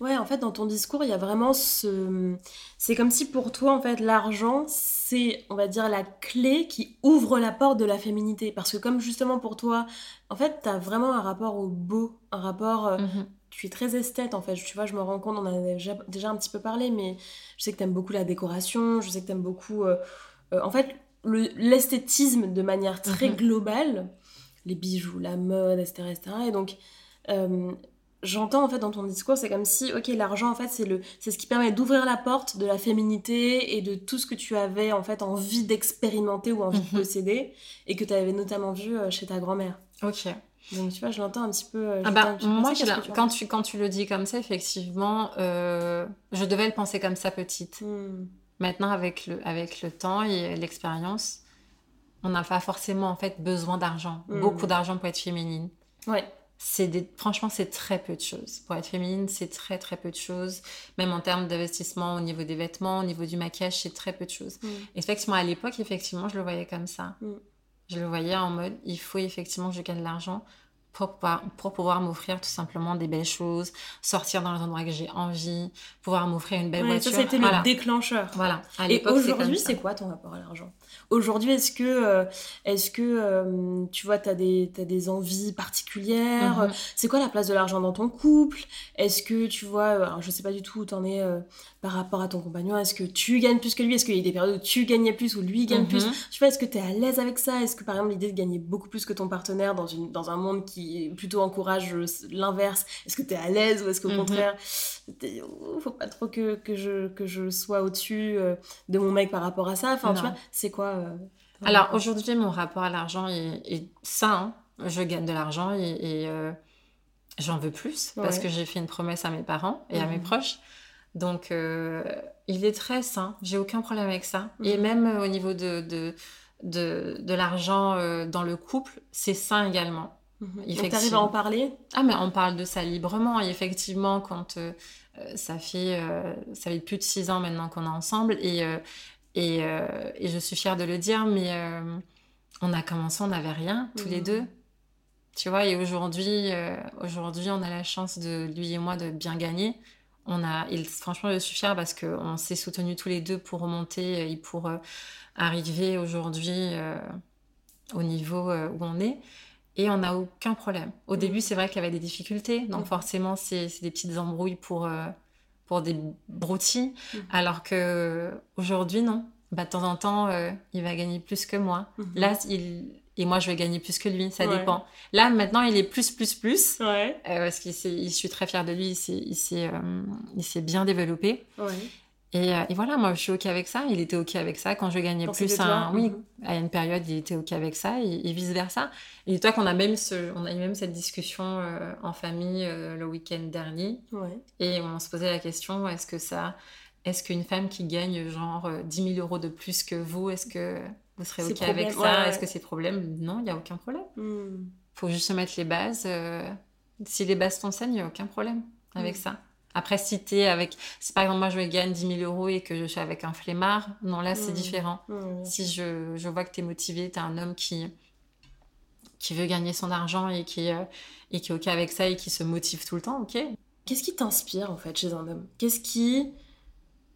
Ouais, en fait, dans ton discours, il y a vraiment ce. C'est comme si pour toi, en fait, l'argent, c'est, on va dire, la clé qui ouvre la porte de la féminité. Parce que, comme justement pour toi, en fait, tu as vraiment un rapport au beau, un rapport. Euh, mm-hmm. Tu es très esthète, en fait. Tu vois, je me rends compte, on en a déjà, déjà un petit peu parlé, mais je sais que tu aimes beaucoup la décoration, je sais que tu aimes beaucoup. Euh, en fait, l'esthétisme de manière très mhm. globale, les bijoux, la mode, etc. etc. Et donc, euh, j'entends en fait dans ton discours, c'est comme si, ok, l'argent en fait, c'est le, c'est ce qui permet d'ouvrir la porte de la féminité et de tout ce que tu avais en fait envie d'expérimenter ou envie de mhm. posséder et que tu avais notamment vu euh, chez ta grand-mère. Ok. Donc tu vois, je l'entends un petit peu. Euh, ah bah, moi, quand, tu, quand tu le dis comme ça, effectivement, euh, je devais le penser comme ça petite. Hmm. Maintenant, avec le, avec le temps et l'expérience, on n'a pas forcément en fait besoin d'argent, hmm. beaucoup d'argent pour être féminine. Ouais c'est franchement c'est très peu de choses pour être féminine c'est très très peu de choses même en termes d'investissement au niveau des vêtements au niveau du maquillage c'est très peu de choses mm. effectivement à l'époque effectivement je le voyais comme ça mm. je le voyais en mode il faut effectivement que je gagne de l'argent pour pouvoir, pour pouvoir m'offrir tout simplement des belles choses, sortir dans les endroits que j'ai envie, pouvoir m'offrir une belle voiture. Ça, c'était le déclencheur. Voilà. Et aujourd'hui, c'est quoi ton rapport à l'argent? Aujourd'hui, est-ce que, euh, est-ce que euh, tu vois, tu as des, des envies particulières? Mhm. C'est quoi la place de l'argent dans ton couple? Est-ce que tu vois, euh, alors je sais pas du tout où tu en es par rapport à ton compagnon Est-ce que tu gagnes plus que lui? Est-ce qu'il y a des périodes où tu gagnais plus ou lui gagne plus? Mhm. Tu vois, est-ce que tu es à l'aise avec ça? Est-ce que par exemple l'idée de gagner beaucoup plus que ton partenaire dans, une, dans un monde qui plutôt encourage l'inverse, est-ce que tu es à l'aise ou est-ce qu'au mhm. contraire, oh, faut pas trop que, que, je, que je sois au-dessus de mon mec par rapport à ça Enfin, tu vois, c'est quoi euh, Alors aujourd'hui, mon rapport à l'argent est, sain. Je gagne de l'argent et, euh, j'en veux plus parce que j'ai fait une promesse à mes parents et à mes mhm. proches. Donc, euh, il est très sain. J'ai aucun problème avec ça. Et mhm. même au niveau de, de, de, l'argent dans le couple, c'est sain également. Mmh. Donc, t'arrives à en parler? Ah, mais on parle de ça librement. Et effectivement, quand ça, fait, ça fait plus de six ans maintenant qu'on est ensemble et euh, et, je suis fière de le dire, mais euh, on a commencé, on n'avait rien, tous les mmh. deux. Tu vois, et aujourd'hui, euh, aujourd'hui, on a la chance de, lui et moi, de bien gagner. On a, et franchement, je suis fière parce qu'on s'est soutenus tous les deux pour remonter et pour arriver aujourd'hui au niveau où on est. Et on n'a aucun problème. Au mmh. début, c'est vrai qu'il y avait des difficultés. Donc, mmh. forcément, c'est des petites embrouilles pour, pour des broutilles, mhm. alors que aujourd'hui non. Bah, de temps en temps, euh, il va gagner plus que moi. Mhm. Là, il et moi, je vais gagner plus que lui. Ça dépend. Là, maintenant, il est plus, plus, plus. Ouais. Euh, parce qu'il je suis très fière de lui. Il s'est, il s'est, euh, bien développé. Ouais. Euh, et, voilà, moi, je suis OK avec ça. Il était OK avec ça. Quand je gagnais plus, un, oui, mhm. à une période, il était OK avec ça et, vice-versa. Et toi, qu'on a même ce, on a eu même cette discussion euh, en famille euh, le week-end dernier. Et on se posait la question, est-ce que ça... Est-ce qu'une femme qui gagne genre 10 000 euros de plus que vous, est-ce que vous serez OK avec ça? Est-ce que c'est problème? Non, il n'y a aucun problème. Il hmm. faut juste se mettre les bases. si les bases t'enseignent, il n'y a aucun problème avec hmm. ça. Après, si t'es avec, si par exemple moi je gagne 10 000 euros et que je suis avec un flemmard, non là c'est mmh. différent. Mmh. Si je, je vois que t'es motivé, t'es un homme qui, qui veut gagner son argent et qui, euh, et qui est ok avec ça et qui se motive tout le temps, ok. Qu'est-ce qui t'inspire en fait chez un homme? Qu'est-ce qui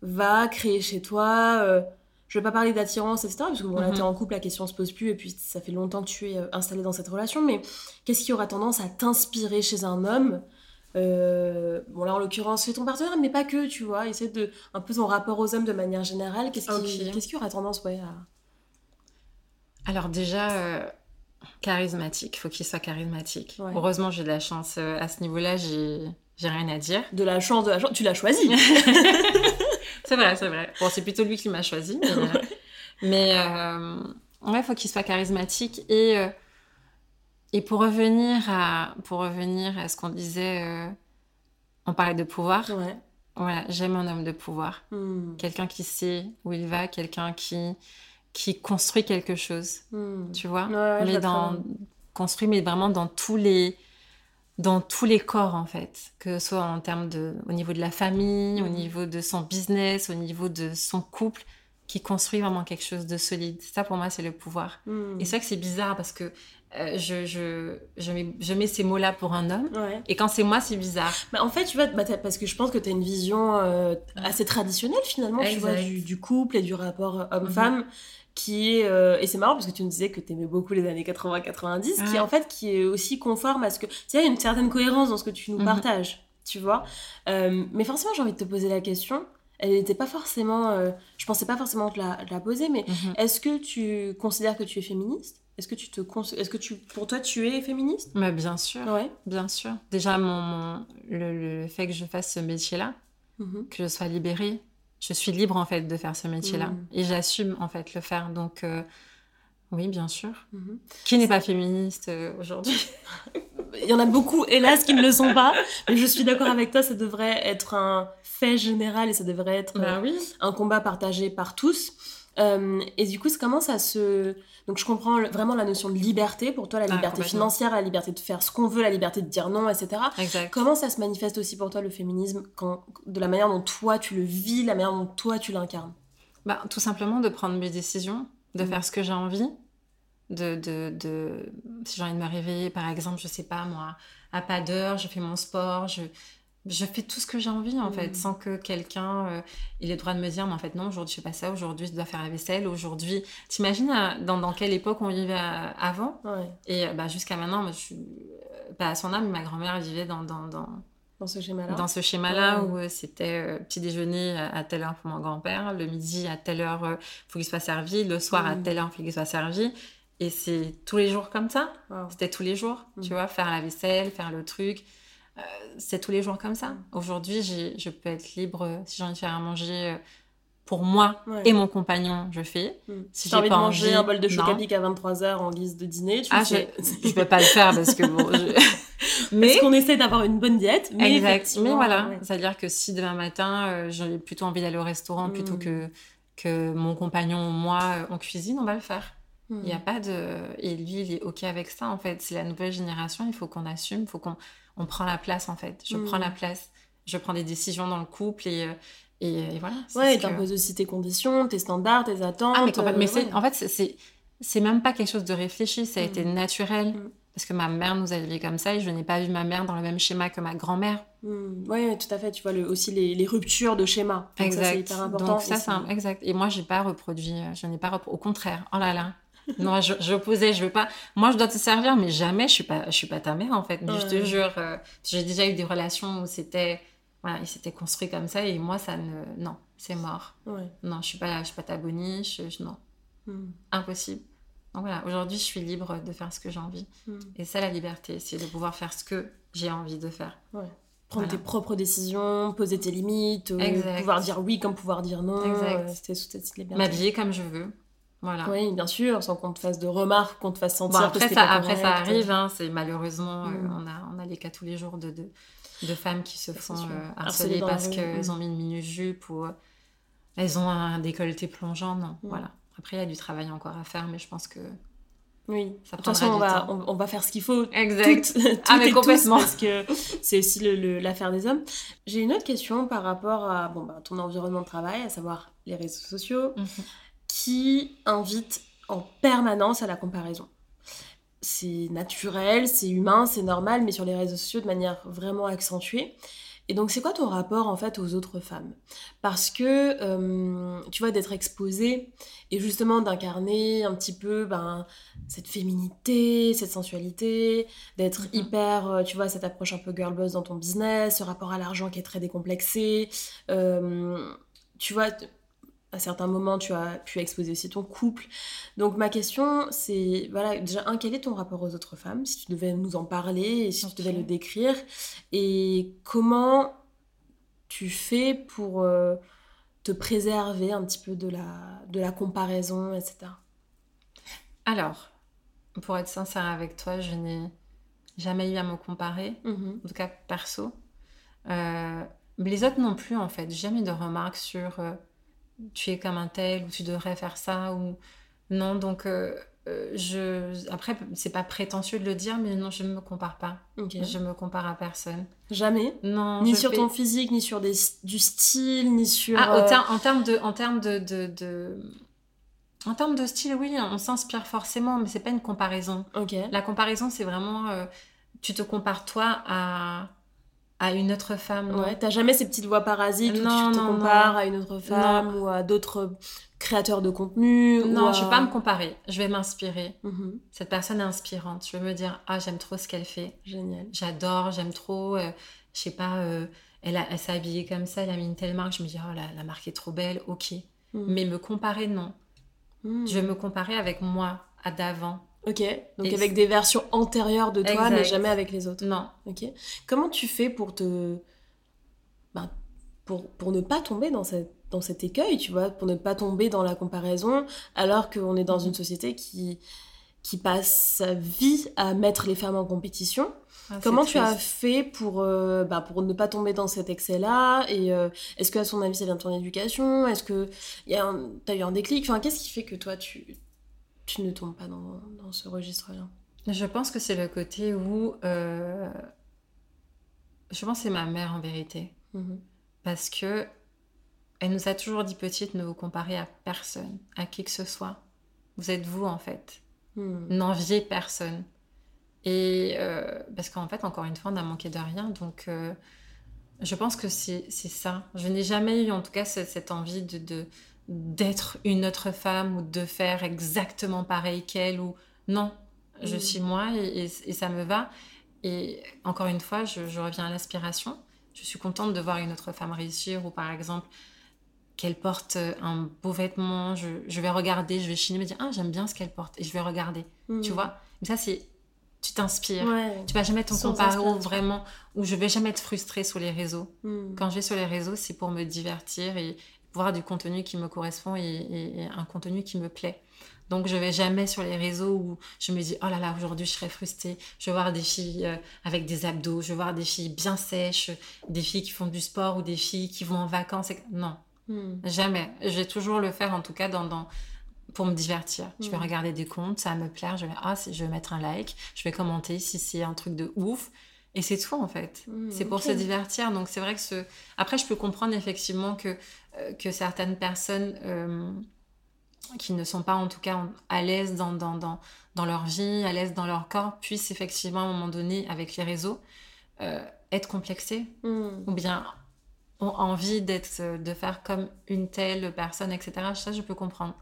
va créer chez toi euh, Je vais pas parler d'attirance, etc. Parce que bon, là, mmh. t'es en couple, la question se pose plus et puis ça fait longtemps que tu es euh, installé dans cette relation. Mais qu'est-ce qui aura tendance à t'inspirer chez un homme? Euh, bon là en l'occurrence c'est ton partenaire mais pas que tu vois. Essaie de un peu son rapport aux hommes de manière générale. Qu'est-ce qui, qu'est-ce qui aura tendance ouais à... alors déjà euh, charismatique. Faut qu'il soit charismatique. Heureusement j'ai de la chance euh, à ce niveau-là j'ai j'ai rien à dire. De la chance de la chance. Tu l'as choisi. C'est vrai c'est vrai. Bon c'est plutôt lui qui m'a choisi mais, mais ouais faut qu'il soit charismatique et et pour revenir à, pour revenir à ce qu'on disait, euh, on parlait de pouvoir. Ouais. Voilà, j'aime un homme de pouvoir. Hmm. Quelqu'un qui sait où il va, quelqu'un qui, qui construit quelque chose. Hmm. Tu vois? Dans, construit, mais vraiment dans tous les dans tous les corps en fait, que ce soit en termes de, au niveau de la famille, au hmm. niveau de son business, au niveau de son couple, qui construit vraiment quelque chose de solide. Ça pour moi c'est le pouvoir. Et c'est vrai que c'est bizarre parce que euh, je, je, je, mets, je, mets, ces mots-là pour un homme. Et quand c'est moi, c'est bizarre. Bah, en fait, tu vois, bah, parce que je pense que tu as une vision euh, assez traditionnelle finalement, tu vois, du, du, couple et du rapport homme-femme. Mhm. qui est euh, et c'est marrant parce que tu nous disais que tu aimais beaucoup les années 80-90 qui en fait qui est aussi conforme à ce que tu sais il y a une certaine cohérence dans ce que tu nous mhm. partages tu vois mais forcément j'ai envie de te poser la question elle n'était pas forcément je pensais pas forcément te la, la poser mais mhm. est-ce que tu considères que tu es féministe? Est-ce que tu te est-ce que tu pour toi tu es féministe? Mais Bien sûr. Ouais. Bien sûr. Déjà mon, le, fait que je fasse ce métier-là, mm-hmm. que je sois libérée, je suis libre en fait de faire ce métier-là mm. et j'assume en fait le faire. Donc euh, oui, bien sûr. Mm-hmm. Qui n'est pas féministe euh, aujourd'hui? Il y en a beaucoup, hélas, qui ne le sont pas. Mais je suis d'accord avec toi, ça devrait être un fait général et ça devrait être bah oui. un combat partagé par tous. Euh, et du coup, comment ça se... Donc je comprends vraiment la notion de liberté, pour toi la ah, liberté financière, la liberté de faire ce qu'on veut, la liberté de dire non, etc. Comment ça se manifeste aussi pour toi le féminisme, quand, de la manière dont toi tu le vis, la manière dont toi tu l'incarnes? Bah, Tout simplement de prendre mes décisions, de mm. faire ce que j'ai envie, de, de, de... si j'ai envie de me réveiller par exemple, je sais pas moi, à pas d'heure, je fais mon sport, je je fais tout ce que j'ai envie en fait, mm. sans que quelqu'un euh, ait le droit de me dire, mais en fait non, aujourd'hui je fais pas ça, aujourd'hui je dois faire la vaisselle, aujourd'hui. T'imagines euh, dans, dans, quelle époque on vivait euh, avant? Et bah, jusqu'à maintenant, je suis pas à son âme, ma grand-mère vivait dans, dans, dans, dans ce schéma-là. Dans ce schéma-là où c'était petit déjeuner à, telle heure pour mon grand-père, le midi à telle heure il faut qu'il soit servi, le soir à mm. telle heure faut qu'il soit servi. Et c'est tous les jours comme ça? C'était tous les jours, tu mm. vois, faire la vaisselle, faire le truc. Euh, c'est tous les jours comme ça. Aujourd'hui, je peux être libre euh, si j'ai envie de faire à manger euh, pour moi et mon compagnon, je fais. Mm. Si j'ai envie de manger un bol de chocapic à 23h en guise de dîner, tu ah, Je, je peux pas le faire parce que bon. mais parce qu'on essaie d'avoir une bonne diète. Mais exact. Mais voilà. C'est-à-dire que si demain matin, j'ai plutôt envie d'aller au restaurant plutôt mm. que, que mon compagnon ou moi en cuisine, on va le faire. Il n'y a mm. pas de. Et lui, il est OK avec ça, en fait. C'est la nouvelle génération, il faut qu'on assume, il faut qu'on on prend la place en fait. Je prends la mm. place. Je prends des décisions dans le couple et, euh, et, voilà. Ouais, tu imposes aussi tes conditions, tes standards, tes attentes. Ah, mais, euh, en fait, c'est, même pas quelque chose de réfléchi, ça a été mm. naturel. Mm. Parce que ma mère nous a élevés comme ça et je n'ai pas vu ma mère dans le même schéma que ma grand-mère. Oui, tout à fait. Tu vois le, aussi les, ruptures de schéma. exact. Ça, c'est hyper important. Donc, ça, c'est exact. Et moi, j'ai pas reproduit. Euh, je n'ai pas Au contraire. Oh là là non, je, je posais, je veux pas. Moi, je dois te servir, mais jamais, je suis pas, je suis pas ta mère en fait. Mais je te jure, euh, j'ai déjà eu des relations où c'était, voilà, il s'était construit comme ça et moi, ça ne, non, c'est mort. Non, je suis pas, je suis pas ta bonnie, non, hmm. impossible. Donc voilà, aujourd'hui, je suis libre de faire ce que j'ai envie. Hmm. Et ça, la liberté, c'est de pouvoir faire ce que j'ai envie de faire. Prendre tes propres décisions, poser tes limites, euh, pouvoir dire oui comme pouvoir dire non. Exact. Euh, C'était sous cette liberté. M'habiller comme je veux. Oui, bien sûr, sans qu'on te fasse de remarques, qu'on te fasse sentir après, ça, après ça arrive, hein, c'est malheureusement, euh, mm. on, a, on a les cas tous les jours de, de, de femmes qui se font euh, harceler parce qu'elles mm. ont mis une mini-jupe ou euh, elles ont un décolleté plongeant. Non, mm. voilà. Après, il y a du travail encore à faire, mais je pense que oui, ça de toute façon, on va, on, va, faire ce qu'il faut. Exact. Ah, complètement. parce que c'est aussi l'affaire des hommes. J'ai une autre question par rapport à bon, bah, ton environnement de travail, à savoir les réseaux sociaux. Mm-hmm qui invite en permanence à la comparaison. C'est naturel, c'est humain, c'est normal, mais sur les réseaux sociaux de manière vraiment accentuée. Et donc, c'est quoi ton rapport en fait aux autres femmes? Parce que euh, tu vois, d'être exposée et justement d'incarner un petit peu ben, cette féminité, cette sensualité, d'être mm-hmm. hyper, euh, tu vois, cette approche un peu girl boss dans ton business, ce rapport à l'argent qui est très décomplexé. Euh, tu vois, à certains moments, tu as pu exposer aussi ton couple. Donc ma question, c'est, voilà, déjà, un, quel est ton rapport aux autres femmes, si tu devais nous en parler, et si tu devais le décrire, et comment tu fais pour euh, te préserver un petit peu de la, de la comparaison, etc. Alors, pour être sincère avec toi, je n'ai jamais eu à me comparer, mm-hmm. en tout cas perso. Euh, mais les autres non plus, en fait. Jamais de remarques sur... Euh, tu es comme un tel ou tu devrais faire ça ou non. Donc euh, euh, je après c'est pas prétentieux de le dire mais non je ne me compare pas. Je me compare à personne. Jamais. Non ni sur ton physique ni sur des, du style ni sur ah, euh, en termes de en termes de, de, de... En termes de style, oui, on s'inspire forcément, mais c'est pas une comparaison. La comparaison, c'est vraiment, tu te compares toi à, à une autre femme. Ouais, t'as jamais ces petites voix parasites où tu te compares à une autre femme ou à d'autres créateurs de contenu Non, je vais pas me comparer, je vais m'inspirer. Mhm. Cette personne est inspirante. Je vais me dire, ah, j'aime trop ce qu'elle fait. Génial. J'adore, j'aime trop. Euh, je sais pas, euh, elle, elle s'est habillée comme ça, elle a mis une telle marque. Je me dis, oh, la, la marque est trop belle, ok. Mhm. Mais me comparer, non. Mhm. Je vais me comparer avec moi, à d'avant. Ok, donc avec des versions antérieures de toi, mais jamais avec les autres. Non. Ok. Comment tu fais pour te. Ben, pour, pour ne pas tomber dans, cette, dans cet écueil, tu vois, pour ne pas tomber dans la comparaison, alors qu'on est dans une société qui, qui passe sa vie à mettre les femmes en compétition? Ah, Comment tu as fait pour, euh, bah, pour ne pas tomber dans cet excès-là? Et euh, est-ce que, à son avis, ça vient de ton éducation? Est-ce que tu as eu un déclic? Enfin, Qu'est-ce qui fait que toi, tu, tu ne tombes pas dans, dans ce registre-là Je pense que c'est le côté où. Euh, je pense que c'est ma mère en vérité. Mm-hmm. Parce que elle nous a toujours dit petite ne vous comparez à personne, à qui que ce soit. Vous êtes vous en fait. Hmm. N'enviez personne. Et euh, parce qu'en fait, encore une fois, on a manqué de rien. Donc, euh, je pense que c'est ça. Je n'ai jamais eu, en tout cas, cette, envie de d'être une autre femme ou de faire exactement pareil qu'elle. ou Non, je hmm. suis moi et, ça me va. Et encore une fois, je, je reviens à l'aspiration. Je suis contente de voir une autre femme réussir ou par exemple qu'elle porte un beau vêtement, je, je, vais regarder, je vais chiner, me dire ah j'aime bien ce qu'elle porte et je vais regarder, hmm. tu vois. Mais ça c'est tu t'inspires. Tu vas jamais t'en comparer vraiment, ou je vais jamais être frustrée sur les réseaux. Hmm. Quand je vais sur les réseaux, c'est pour me divertir et voir du contenu qui me correspond et, un contenu qui me plaît. Donc je vais jamais sur les réseaux où je me dis oh là là aujourd'hui je serais frustrée. Je vais voir des filles euh, avec des abdos, je vais voir des filles bien sèches, des filles qui font du sport ou des filles qui vont en vacances. Non, hmm. jamais. Je vais toujours le faire en tout cas dans, dans pour me divertir. Je vais hmm. regarder des comptes, ça va me plaire, je vais, ah, je vais mettre un like, je vais commenter si c'est un truc de ouf. Et c'est tout en fait. Hmm, c'est pour se divertir. Donc c'est vrai que ce... Après, je peux comprendre effectivement que, euh, que certaines personnes euh, qui ne sont pas en tout cas à l'aise dans, dans, dans, dans, leur vie, à l'aise dans leur corps, puissent effectivement à un moment donné, avec les réseaux, euh, être complexées. Hmm. Ou bien ont envie d'être, de faire comme une telle personne, etc. Ça, je peux comprendre.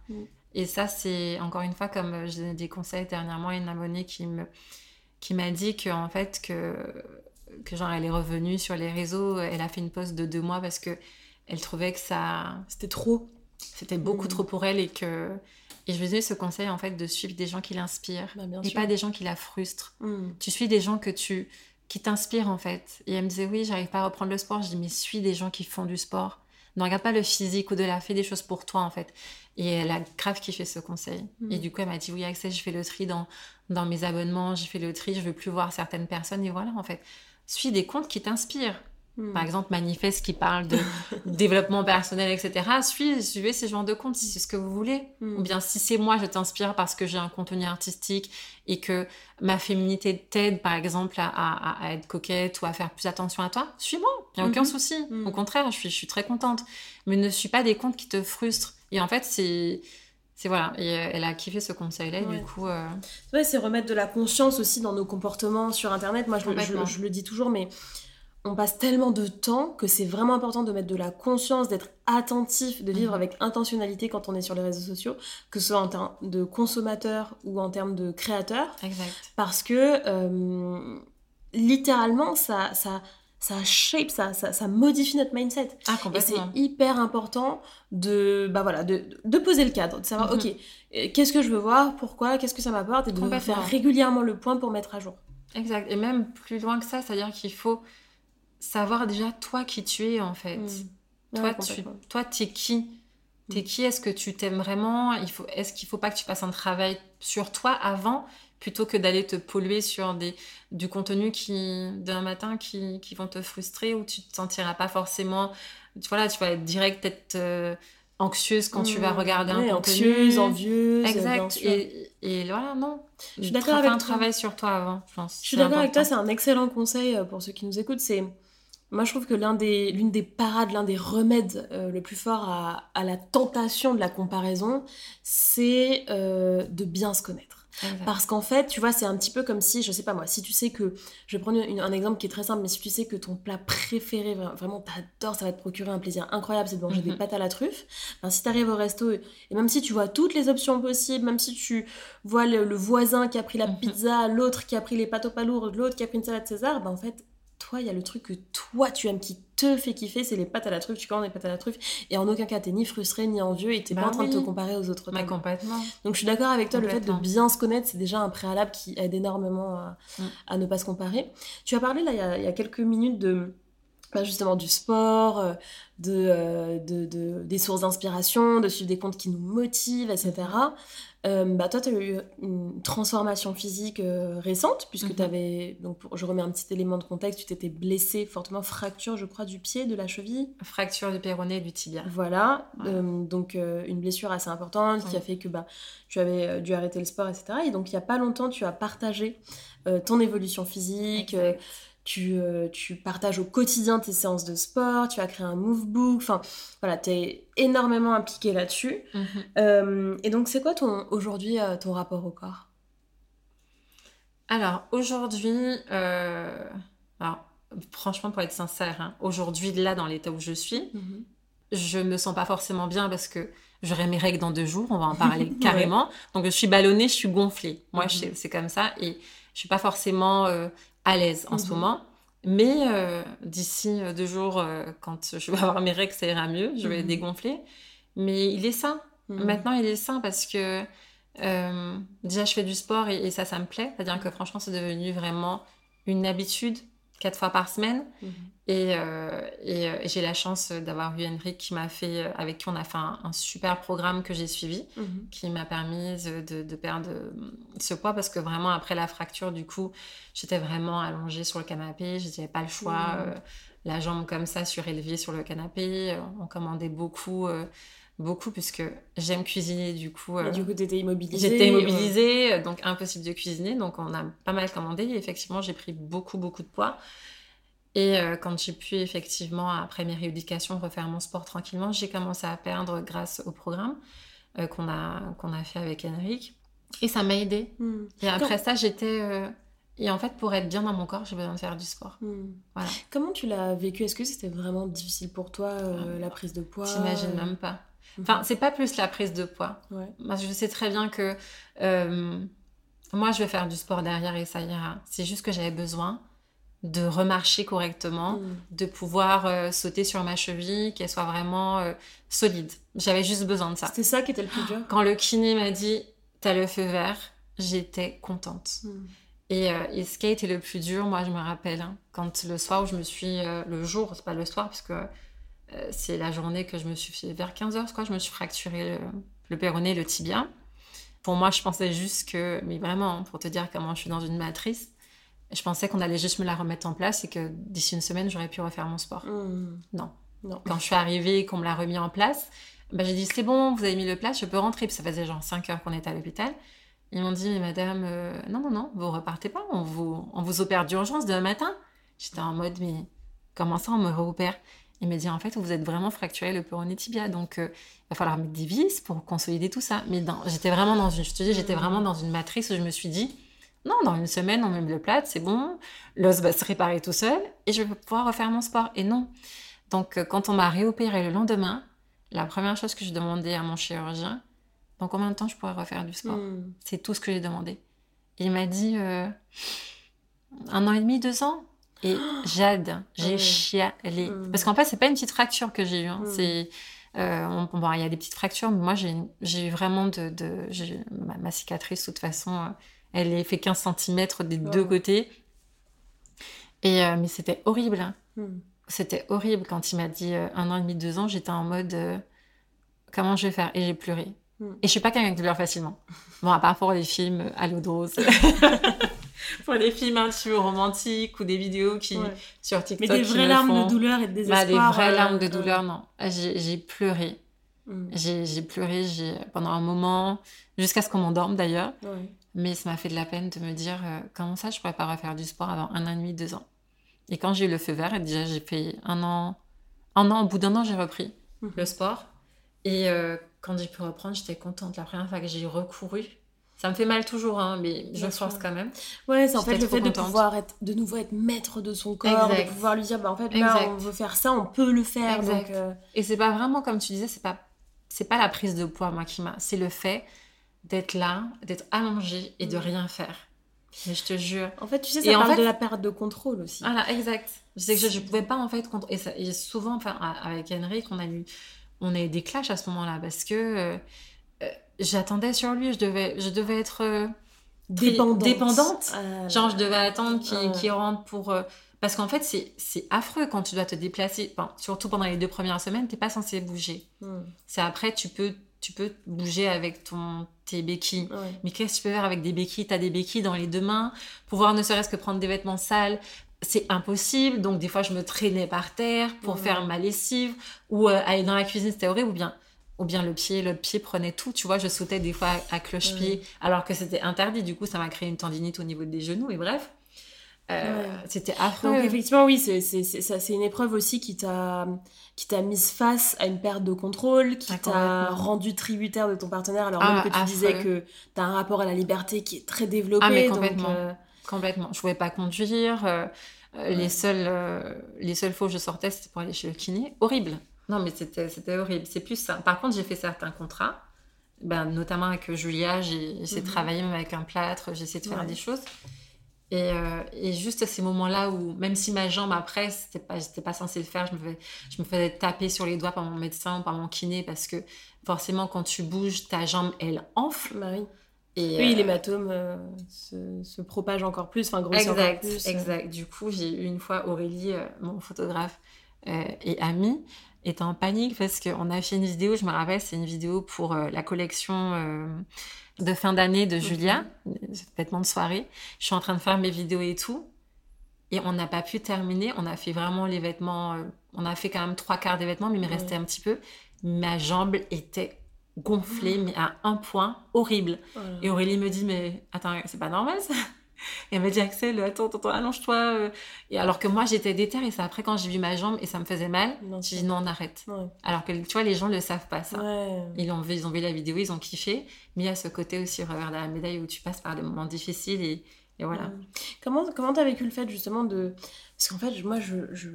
Et ça, c'est encore une fois, comme j'ai des conseils dernièrement, une abonnée qui me qui m'a dit que en fait que que genre elle est revenue sur les réseaux, elle a fait une pause de deux mois parce que elle trouvait que ça c'était trop, c'était beaucoup mmh. trop pour elle et que et je lui ai ce conseil en fait de suivre des gens qui l'inspirent bah, et pas des gens qui la frustrent. Mmh. Tu suis des gens que tu qui t'inspirent en fait. Et elle me disait oui, j'arrive pas à reprendre le sport. Je dis mais suis des gens qui font du sport. Ne regarde pas le physique ou de la fais des choses pour toi en fait. Et elle a grave kiffé ce conseil. Et mm. du coup, elle m'a dit oui, je fais le tri dans, dans mes abonnements, j'ai fait le tri, je veux plus voir certaines personnes. Et voilà, en fait, suis des comptes qui t'inspirent. Hmm. Par exemple, Manifeste qui parle de développement personnel, etc. Suis, suivez ces genres de comptes si c'est ce que vous voulez. Hmm. Ou bien si c'est moi, je t'inspire parce que j'ai un contenu artistique et que ma féminité t'aide, par exemple, à, à, être coquette ou à faire plus attention à toi, suis-moi. Il n'y a aucun hmm. souci. Au contraire, je suis, je suis très contente. Mais ne suis pas des comptes qui te frustrent. Et en fait, c'est c'est voilà, et euh, elle a kiffé ce conseil-là, du coup. Euh... c'est remettre de la conscience aussi dans nos comportements sur Internet. Moi, je, je, le dis toujours, mais on passe tellement de temps que c'est vraiment important de mettre de la conscience, d'être attentif, de vivre mhm. avec intentionnalité quand on est sur les réseaux sociaux, que ce soit en termes de consommateur ou en termes de créateur. Exact. Parce que euh, littéralement, ça, ça, ça shape, ça, ça, modifie notre mindset. Ah, et c'est hyper important de, bah voilà, de, de, poser le cadre, de savoir, mhm. ok, euh, qu'est-ce que je veux voir, pourquoi, qu'est-ce que ça m'apporte, et de faire régulièrement le point pour mettre à jour. Exact. Et même plus loin que ça, c'est-à-dire qu'il faut savoir déjà toi qui tu es en fait. Mm. Toi, tu, toi, es qui? T'es mm. qui? Est-ce que tu t'aimes vraiment? Il faut, Est-ce qu'il faut pas que tu fasses un travail sur toi avant plutôt que d'aller te polluer sur des, du contenu qui d'un matin qui, qui, vont te frustrer ou tu te sentiras pas forcément voilà tu vas être direct être euh, anxieuse quand tu vas mm. regarder un contenu. anxieuse envieuse exact. et, et, voilà non. Je suis d'accord avec un travail sur toi avant je pense. Je suis d'accord avec toi c'est un excellent conseil euh, pour ceux qui nous écoutent. C'est moi, je trouve que l'un des, l'une des parades, l'un des remèdes euh, le plus fort à, à, la tentation de la comparaison, c'est euh, de bien se connaître. Parce qu'en fait, tu vois, c'est un petit peu comme si, je sais pas moi, si tu sais que, je vais prendre un exemple qui est très simple, mais si tu sais que ton plat préféré, vraiment t'adores, ça va te procurer un plaisir incroyable, c'est de manger des mhm. pâtes à la truffe, ben, si t'arrives au resto, et même si tu vois toutes les options possibles, même si tu vois le, voisin qui a pris la mhm. pizza, l'autre qui a pris les pâtes au palourdes, l'autre qui a pris une salade César, ben en fait, toi, il y a le truc que toi, tu aimes, qui te fait kiffer, c'est les pâtes à la truffe. Tu commandes des pâtes à la truffe et en aucun cas, t'es ni frustré, ni envieux et t'es pas bah en train de te comparer aux autres. Complètement. Donc, je suis d'accord avec toi, le fait de bien se connaître, c'est déjà un préalable qui aide énormément à, mm. ne pas se comparer. Tu as parlé, là, il y a, quelques minutes de bah, justement du sport, euh, de, de, des sources d'inspiration, de suivre des comptes qui nous motivent, etc. Euh, bah toi, tu as eu une transformation physique euh, récente, puisque mhm. tu avais, donc je remets un petit élément de contexte, tu t'étais blessée fortement, fracture, je crois, du pied, de la cheville. Fracture du péroné et du tibia. Voilà, euh, donc une blessure assez importante qui a fait que bah, tu avais dû arrêter le sport, etc. Et donc il n'y a pas longtemps, tu as partagé ton évolution physique. Euh, tu, partages au quotidien tes séances de sport, tu as créé un movebook, enfin voilà, tu es énormément impliqué là-dessus. Mhm. Euh, et donc, c'est quoi ton, aujourd'hui euh, ton rapport au corps? Alors, aujourd'hui, franchement, pour être sincère, hein, aujourd'hui, là, dans l'état où je suis, mhm. je me sens pas forcément bien parce que j'aurai mes règles dans deux jours, on va en parler carrément. Donc, je suis ballonnée, je suis gonflée. Moi, mhm. c'est comme ça. Et je suis pas forcément à l'aise en ce mhm. moment. Mais euh, d'ici euh, deux jours, euh, quand je vais avoir mes règles, ça ira mieux. Je vais mhm. dégonfler. Mais il est sain. Mhm. Maintenant, il est sain parce que déjà, je fais du sport et, et ça, ça me plaît. C'est-à-dire que franchement, c'est devenu vraiment une habitude quatre fois par semaine. Et, euh, euh, et, j'ai la chance d'avoir eu Henrik qui m'a fait, euh, avec qui on a fait un, super programme que j'ai suivi, mhm. qui m'a permis de, de, perdre ce poids parce que vraiment après la fracture, du coup, j'étais vraiment allongée sur le canapé, je n'avais pas le choix, mhm. la jambe comme ça surélevée sur le canapé, on commandait beaucoup beaucoup puisque j'aime cuisiner du coup. et du coup, t'étais immobilisée. J'étais immobilisée, donc impossible de cuisiner, donc on a pas mal commandé et effectivement j'ai pris beaucoup beaucoup de poids. Et euh, quand j'ai pu effectivement après mes rééducations refaire mon sport tranquillement, j'ai commencé à perdre grâce au programme euh, qu'on a qu'on a fait avec Henrik et ça m'a aidé. Hmm. Et après ça, j'étais euh, et en fait, pour être bien dans mon corps, j'ai besoin de faire du sport. Hmm. Voilà. Comment tu l'as vécu? Est-ce que c'était vraiment difficile pour toi, ah, la prise de poids? J'imagine même pas. Enfin, c'est pas plus la prise de poids. je sais très bien que moi, je vais faire du sport derrière et ça ira. C'est juste que j'avais besoin de remarcher correctement, mm. de pouvoir euh, sauter sur ma cheville, qu'elle soit vraiment euh, solide. J'avais juste besoin de ça. C'était ça qui était le plus dur. Quand le kiné m'a dit t'as le feu vert, j'étais contente. Mm. Et, ce qui a été le plus dur, moi je me rappelle, hein, quand le soir où je me suis, le jour, c'est pas le soir, parce que euh, c'est la journée que je me suis fait vers 15h, je me suis fracturé le, le péroné, le tibia. Pour moi, je pensais juste que, mais vraiment, pour te dire comment je suis dans une matrice, je pensais qu'on allait juste me la remettre en place et que d'ici une semaine, j'aurais pu refaire mon sport. Mmh. Non. non. Quand je suis arrivée et qu'on me l'a remis en place, bah, j'ai dit c'est bon, vous avez mis le place, je peux rentrer. Puis ça faisait genre 5 heures qu'on était à l'hôpital. Ils m'ont dit, madame, euh, non, non, non, vous repartez pas, on vous, on vous opère d'urgence demain matin. J'étais en mode, mais comment ça on me réopère? Il m'a dit en fait vous êtes vraiment fracturé le péroné tibia donc euh, il va falloir mettre des vis pour consolider tout ça. Mais j'étais vraiment dans une je te dis j'étais vraiment dans une matrice où je me suis dit non dans une semaine on met le plat c'est bon l'os va se réparer tout seul et je vais pouvoir refaire mon sport et non. Donc euh, quand on m'a réopéré le lendemain la première chose que je demandais à mon chirurgien dans combien de temps je pourrais refaire du sport mm. c'est tout ce que j'ai demandé. il m'a dit euh, un an et demi deux ans et Jade, j'ai mmh. chialé. Mmh. Parce qu'en fait, c'est pas une petite fracture que j'ai eue. Hein. Mmh. C'est, euh, bon, il y a des petites fractures, mais moi, j'ai eu vraiment de. de ma, cicatrice, de toute façon, elle est fait 15 cm des deux côtés. Et, euh, mais c'était horrible. Hein. C'était horrible quand il m'a dit un an et demi, deux ans. J'étais en mode comment je vais faire? Et j'ai pleuré. Et je suis pas quelqu'un qui pleure facilement. Bon, à part pour les films à l'eau de rose. pour des films un petit peu romantiques ou des vidéos qui sur TikTok. Mais des vraies larmes de douleur et de désespoir. Bah, des vraies euh, larmes de douleur, non. J'ai pleuré. Mm. J'ai pleuré pendant un moment, jusqu'à ce qu'on m'endorme d'ailleurs. Mais ça m'a fait de la peine de me dire euh, comment ça je pourrais pas refaire du sport avant un an et demi, deux ans? Et quand j'ai eu le feu vert, déjà j'ai fait un an, un an, au bout d'un an j'ai repris mm. le sport. Et euh, quand j'ai pu reprendre, j'étais contente. La première fois que j'ai recouru, ça me fait mal toujours, hein, mais je force quand même. Ouais, c'est en fait le fait de pouvoir être, de nouveau être maître de son corps, de pouvoir lui dire, bah en fait là on veut faire ça, on peut le faire. Donc, euh, Et c'est pas vraiment comme tu disais, c'est pas, c'est pas la prise de poids moi qui m'a, c'est le fait d'être là, d'être allongé et de mm. rien faire. Mais je te jure. En fait, tu sais, ça parle de la perte de contrôle aussi. Voilà, exact. Je sais que je, ne pouvais pas en fait et, ça, et souvent, enfin, avec Henrik, on a eu, on a eu des clashs à ce moment-là parce que euh, euh, j'attendais sur lui, je devais, je devais être euh, dépendante. dépendante. Genre, je devais attendre qu'il rentre pour. parce qu'en fait, c'est affreux quand tu dois te déplacer. surtout pendant les deux premières semaines, tu n'es pas censé bouger. Hmm. C'est après, tu peux tu peux bouger avec ton, tes béquilles. Mais qu'est-ce que tu peux faire avec des béquilles? Tu as des béquilles dans les deux mains. Pouvoir ne serait-ce que prendre des vêtements sales, c'est impossible. Donc, des fois, je me traînais par terre pour faire ma lessive ou euh, aller dans la cuisine, c'était horrible. Ou bien, ou bien le pied, le pied prenait tout. Tu vois, je sautais des fois à cloche-pied alors que c'était interdit. Du coup, ça m'a créé une tendinite au niveau des genoux. Et bref. Euh, c'était affreux. Donc, effectivement, oui, c'est une épreuve aussi qui t'a qui t'a mise face à une perte de contrôle, qui ah, t'a rendu tributaire de ton partenaire, alors même ah, que tu disais que tu as un rapport à la liberté qui est très développé. Ah, mais complètement. Euh, complètement. Je pouvais pas conduire. Euh, les, seules, les seules fois où je sortais, c'était pour aller chez le kiné. Horrible. Non, mais c'était horrible. C'est plus ça. Par contre, j'ai fait certains contrats. Ben, notamment avec Julia, j'ai essayé de mhm. travailler même avec un plâtre, j'ai essayé de faire des choses. Et, euh, et, juste à ces moments-là où, même si ma jambe après, c'était pas, j'étais pas censée le faire, je me, faisais, je me faisais taper sur les doigts par mon médecin, par mon kiné, parce que forcément, quand tu bouges, ta jambe, elle enfle. Bah oui. Et oui, euh, l'hématome euh, se, se, propage encore plus, enfin grossit exact, encore plus. Exact. Du coup, j'ai eu une fois Aurélie, mon photographe et ami, était en panique parce qu'on a fait une vidéo, je me rappelle, c'est une vidéo pour la collection de fin d'année de Julia, vêtements de soirée. Je suis en train de faire mes vidéos et tout. Et on n'a pas pu terminer. On a fait vraiment les vêtements. Euh, on a fait quand même trois quarts des vêtements, mais il me restait un petit peu. Ma jambe était gonflée, mais à un point horrible. Et Aurélie me dit Mais attends, c'est pas normal ça et elle m'a dit, Axel, attends, attends, allonge-toi. Euh. Et alors que moi, j'étais déterre et c'est après quand j'ai vu ma jambe et ça me faisait mal, j'ai dit non, on arrête. Alors que tu vois, les gens ne le savent pas ça. Ils, ont vu, ils ont vu la vidéo, ils ont kiffé. Mais il y a ce côté aussi revers de la médaille où tu passes par des moments difficiles et, et voilà. Comment Comment t'as vécu le fait justement de. Parce qu'en fait, moi, je, je,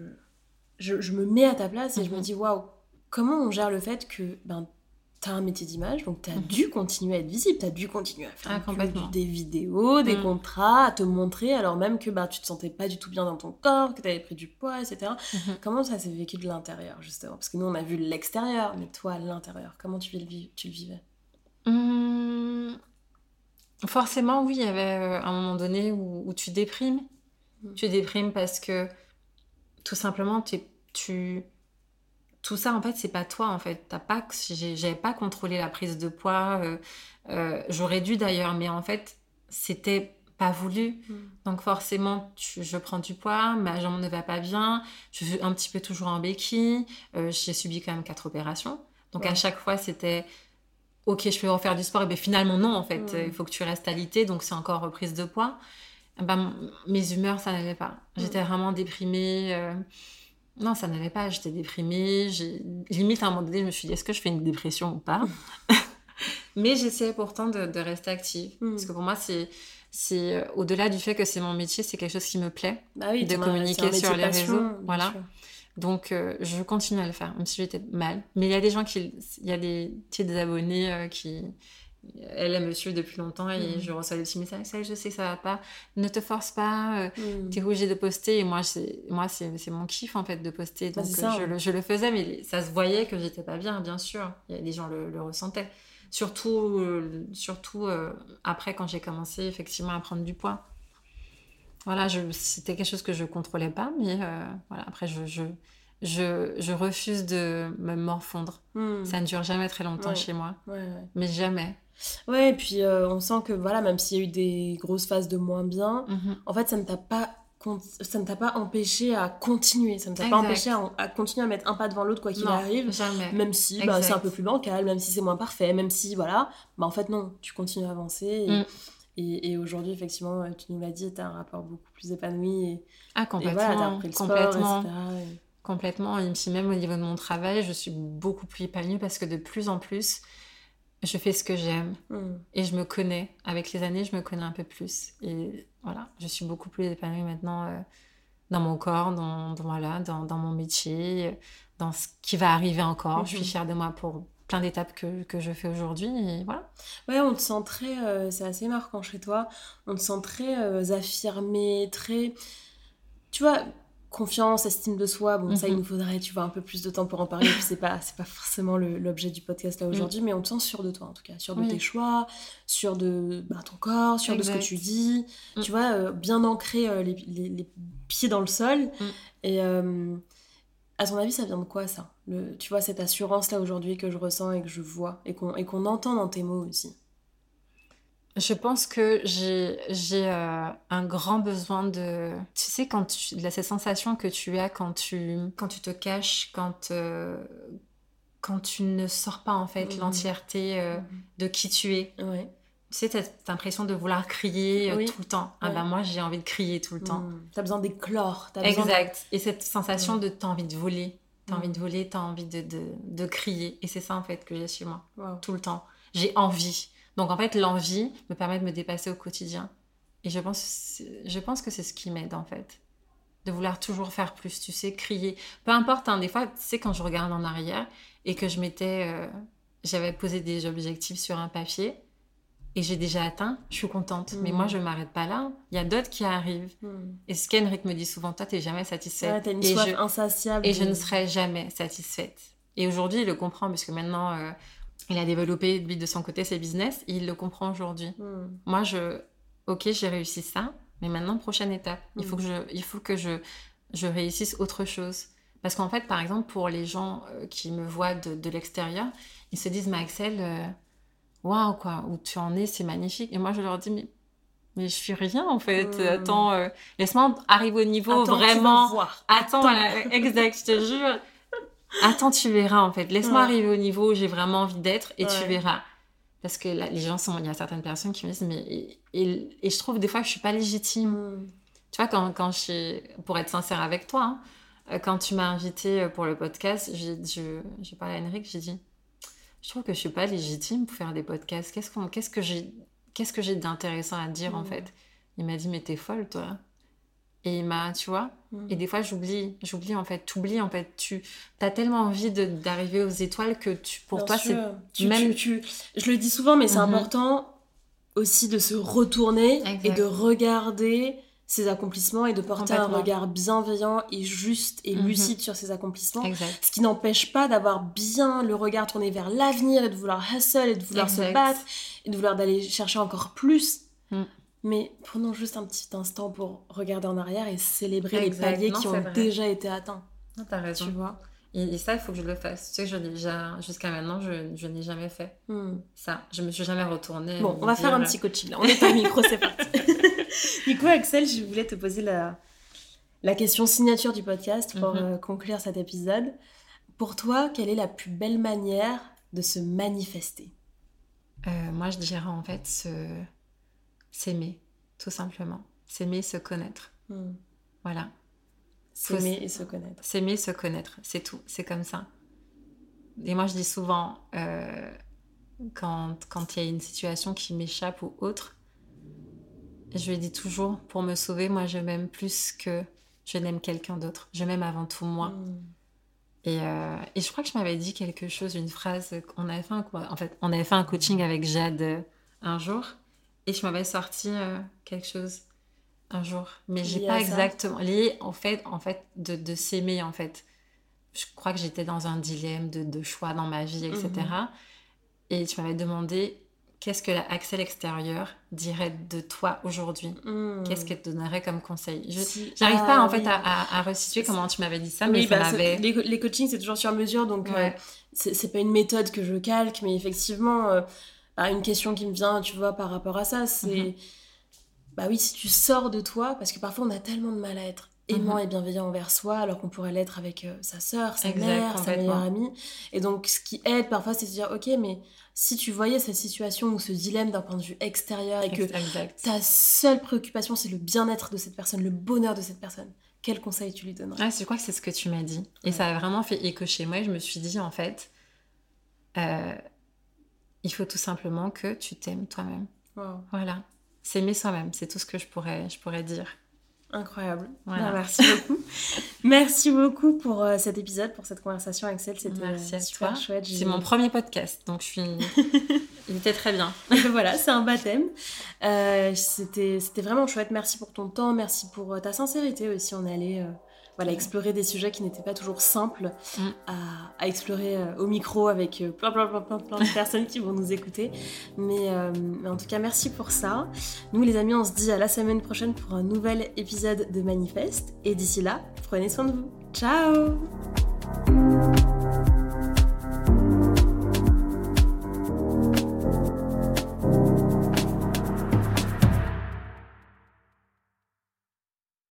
je, me mets à ta place et je me mhm. dis, waouh, comment on gère le fait que ben, tu un métier d'image, donc tu as mhm. dû continuer à être visible, tu as dû continuer à faire ah, des vidéos, des mm. contrats, à te montrer, alors même que bah, tu te sentais pas du tout bien dans ton corps, que tu avais pris du poids, etc. Mhm. Comment ça s'est vécu de l'intérieur, justement? Parce que nous, on a vu l'extérieur, mais toi, l'intérieur, comment tu le, tu le vivais? Mmh... Forcément, oui, il y avait euh, un moment donné où, tu déprimes. Mm. Tu déprimes parce que, tout simplement, tu tout ça en fait c'est pas toi en fait. T'as pas j'avais pas contrôlé la prise de poids euh, euh, j'aurais dû d'ailleurs mais en fait c'était pas voulu. Mm. donc forcément je prends du poids ma jambe ne va pas bien je suis un petit peu toujours en béquille euh, j'ai subi quand même quatre opérations. Donc à chaque fois c'était ok je peux refaire du sport et bien finalement non en fait. Il faut que tu restes alité donc c'est encore reprise de poids. Ben, mes humeurs ça n'allait pas. J'étais mm. vraiment déprimée non, ça n'allait pas. J'étais déprimée. Limite, à un moment donné, je me suis dit, est-ce que je fais une dépression ou pas Mais j'essayais pourtant de, rester active. Hmm. Parce que pour moi, c'est, c'est au-delà du fait que c'est mon métier, c'est quelque chose qui me plaît. Bah oui, de communiquer sur les réseaux. Voilà. Donc, euh, je continue à le faire, même si j'étais mal. Mais il y a des gens qui. Il y a des petits abonnés euh, qui elle, elle me suit depuis longtemps et mm. je reçois des petits messages. Ça, je sais que ça va pas. Ne te force pas. Euh, mm. T'es obligé de poster. Et moi, c'est, moi, c'est, mon kiff, en fait, de poster. Bah, Donc, je, le, je, le, faisais, mais ça se voyait que j'étais pas bien, bien sûr. Des gens le, le ressentaient. Surtout, euh, surtout euh, après, quand j'ai commencé, effectivement, à prendre du poids. Voilà, c'était quelque chose que je contrôlais pas, mais voilà, après, je, je, je, je, refuse de me morfondre. Mm. Ça ne dure jamais très longtemps chez moi. Mais jamais. Ouais, et puis euh, on sent que voilà, même s'il y a eu des grosses phases de moins bien, mhm. en fait, ça ne t'a pas ça ne t'a pas empêché à continuer, ça ne t'a pas empêché à, continuer à mettre un pas devant l'autre quoi qu'il arrive, jamais. même si bah, c'est un peu plus bancal, même si c'est moins parfait, même si voilà, bah en fait non, tu continues à avancer et, mm. et, aujourd'hui effectivement, tu nous l'as dit, tu as un rapport beaucoup plus épanoui et, ah, complètement, et voilà, as repris le complètement. Sport, etc. Complètement, et même au niveau de mon travail, je suis beaucoup plus épanouie parce que de plus en plus, je fais ce que j'aime hmm. et je me connais. Avec les années, je me connais un peu plus. Et voilà, je suis beaucoup plus épanouie maintenant euh, dans mon corps, dans, voilà, dans, dans, mon métier, dans ce qui va arriver encore. Je suis hmm. fière de moi pour plein d'étapes que, que, je fais aujourd'hui et voilà. Ouais, on te sent très, c'est assez marquant chez toi, on te sent très affirmé, très, tu vois, confiance, estime de soi, bon, ça, il mhm. nous faudrait, tu vois, un peu plus de temps pour en parler. c'est pas, c'est pas forcément l'objet du podcast là aujourd'hui, mais on te sent sûr de toi, en tout cas, sûr de tes choix, sûr de bah, ton corps, sûr de ce que tu dis, mm. tu vois, euh, bien ancré euh, les, les, pieds dans le sol. Mm. Et euh, à ton avis, ça vient de quoi, ça? Le, Tu vois, cette assurance là aujourd'hui que je ressens et que je vois, et qu'on, et qu'on entend dans tes mots aussi? Je pense que j'ai euh, un grand besoin de... Tu sais, quand tu, cette sensation que tu as quand tu, quand tu te caches, quand, euh, quand tu ne sors pas en fait mmh. l'entièreté euh, mmh. de qui tu es. Ouais. Tu sais, tu as l'impression de vouloir crier tout le temps. Ah ben moi, j'ai envie de crier tout le temps. Mmh. Tu as besoin d'éclore. Exact. Et cette sensation de t'as envie de voler. T'as envie de voler, t'as envie de, de, de, crier. Et c'est ça en fait que j'ai chez moi. Tout le temps. J'ai envie. Donc en fait, l'envie me permet de me dépasser au quotidien. Et je pense, je pense que c'est ce qui m'aide en fait. De vouloir toujours faire plus, tu sais, crier. Peu importe, hein, des fois, tu sais, quand je regarde en arrière et que je m'étais. Euh, j'avais posé des objectifs sur un papier et j'ai déjà atteint, je suis contente. Mais moi, mm. je ne m'arrête pas là. Il y a d'autres qui arrivent. Mm. Et ce qu'Henrik me dit souvent, toi, tu n'es jamais satisfaite. Ouais, une soif insatiable. Et je ne serai jamais satisfaite. Et aujourd'hui, il le comprend, puisque maintenant, euh, il a développé, lui, de son côté, ses business. il le comprend aujourd'hui. Hmm. Moi, je... Ok, j'ai réussi ça, mais maintenant, prochaine étape. Il faut hmm. que je, il faut que je, je réussisse autre chose. Parce qu'en fait, par exemple, pour les gens euh, qui me voient de, de l'extérieur, ils se disent, mais Axel, euh, waouh, quoi, où tu en es, c'est magnifique. Et moi, je leur dis, mais, mais je suis rien, en fait. Hmm. Attends, euh, laisse-moi arriver au niveau vraiment. Attends, exact, je te jure. Attends, tu verras en fait. Laisse-moi arriver au niveau où j'ai vraiment envie d'être et tu verras. Parce que là, les gens sont. Il y a certaines personnes qui me disent, mais. Et, et, je trouve des fois que je suis pas légitime. Mm. Tu vois, quand, quand je. Pour être sincère avec toi, hein, euh, quand tu m'as invité euh, pour le podcast, j'ai je, parlé à Henrik, j'ai dit, je trouve que je suis pas légitime pour faire des podcasts. Qu'est-ce qu'on, qu'est-ce que j'ai, qu'est-ce que j'ai d'intéressant à dire en mm. fait? Il m'a dit, mais t'es folle toi. Et il m'a, tu vois, mm. et des fois j'oublie, j'oublie en fait, t'oublies en fait, tu as tellement envie d'arriver aux étoiles que tu, pour toi c'est même... Tu, je le dis souvent, mais c'est mhm. important aussi de se retourner et de regarder ses accomplissements et de porter un regard bienveillant et juste et mhm. lucide sur ses accomplissements. Ce qui n'empêche pas d'avoir bien le regard tourné vers l'avenir et de vouloir hustle et de vouloir se battre et de vouloir d'aller chercher encore plus. Mais prenons juste un petit instant pour regarder en arrière et célébrer les paliers qui ont déjà été atteints. Non, t'as raison. Tu vois? Et, ça, il faut que je le fasse. Tu sais que je déjà, jusqu'à maintenant, je, je n'ai jamais fait hmm. ça. Je me suis jamais retournée. Bon, on va faire un petit coaching là. On est au micro, c'est parti. du coup, Axel, je voulais te poser la, la question signature du podcast pour mhm. euh, conclure cet épisode. Pour toi, quelle est la plus belle manière de se manifester? Euh, Moi, je dirais en fait se s'aimer, tout simplement. S'aimer, se connaître. Hmm. Voilà. S'aimer et se connaître. S'aimer, se connaître, c'est tout, c'est comme ça. Et moi, je dis souvent, euh, quand il y a une situation qui m'échappe ou autre, je lui dis toujours, pour me sauver, moi, je m'aime plus que je n'aime quelqu'un d'autre. Je m'aime avant tout moi. Hmm. Et, euh, et, je crois que je m'avais dit quelque chose, une phrase. On avait fait un, en fait, on avait fait un coaching avec Jade euh, un jour. Et je m'avais sorti euh, quelque chose un jour, mais j'ai pas exactement lié en fait, en fait, de, de s'aimer en fait. Je crois que j'étais dans un dilemme de, de, choix dans ma vie, etc. Mhm. Et tu m'avais demandé qu'est-ce que l'Axel extérieur dirait de toi aujourd'hui? Mhm. Qu'est-ce qu'elle te donnerait comme conseil? Je n'arrive pas en ah fait à, à, resituer comment tu m'avais dit ça, mais ça bah, les, les, coachings c'est toujours sur mesure, donc euh, c'est pas une méthode que je calque, mais effectivement. Euh, bah, une question qui me vient, tu vois, par rapport à ça, c'est. Mhm. Bah oui, si tu sors de toi, parce que parfois on a tellement de mal à être aimant mhm. et bienveillant envers soi, alors qu'on pourrait l'être avec euh, sa sœur, sa mère, sa meilleure amie. Et donc, ce qui aide parfois, c'est de dire, ok, mais si tu voyais cette situation ou ce dilemme d'un point de vue extérieur et que ta seule préoccupation, c'est le bien-être de cette personne, le bonheur de cette personne, quel conseil tu lui donnerais? Ah, Je crois que c'est ce que tu m'as dit. Et ça a vraiment fait écho chez moi. je me suis dit, en fait, euh, il faut tout simplement que tu t'aimes toi-même. Voilà. S'aimer soi-même, c'est tout ce que je pourrais, je pourrais dire. Incroyable. Bah, merci beaucoup. merci beaucoup pour euh, cet épisode, pour cette conversation, Axel. C'était super chouette. C'est mon premier podcast, donc je suis. Il était très bien. voilà, c'est un baptême. Euh, C'était vraiment chouette. Merci pour ton temps, merci pour euh, ta sincérité aussi. On euh, voilà, explorer des sujets qui n'étaient pas toujours simples mm. à, explorer euh, au micro avec euh, plein, plein, plein, plein, plein de personnes qui vont nous écouter. Mais, euh, mais, en tout cas, merci pour ça. Nous, les amis, on se dit à la semaine prochaine pour un nouvel épisode de Manifeste. Et d'ici là, prenez soin de vous. Ciao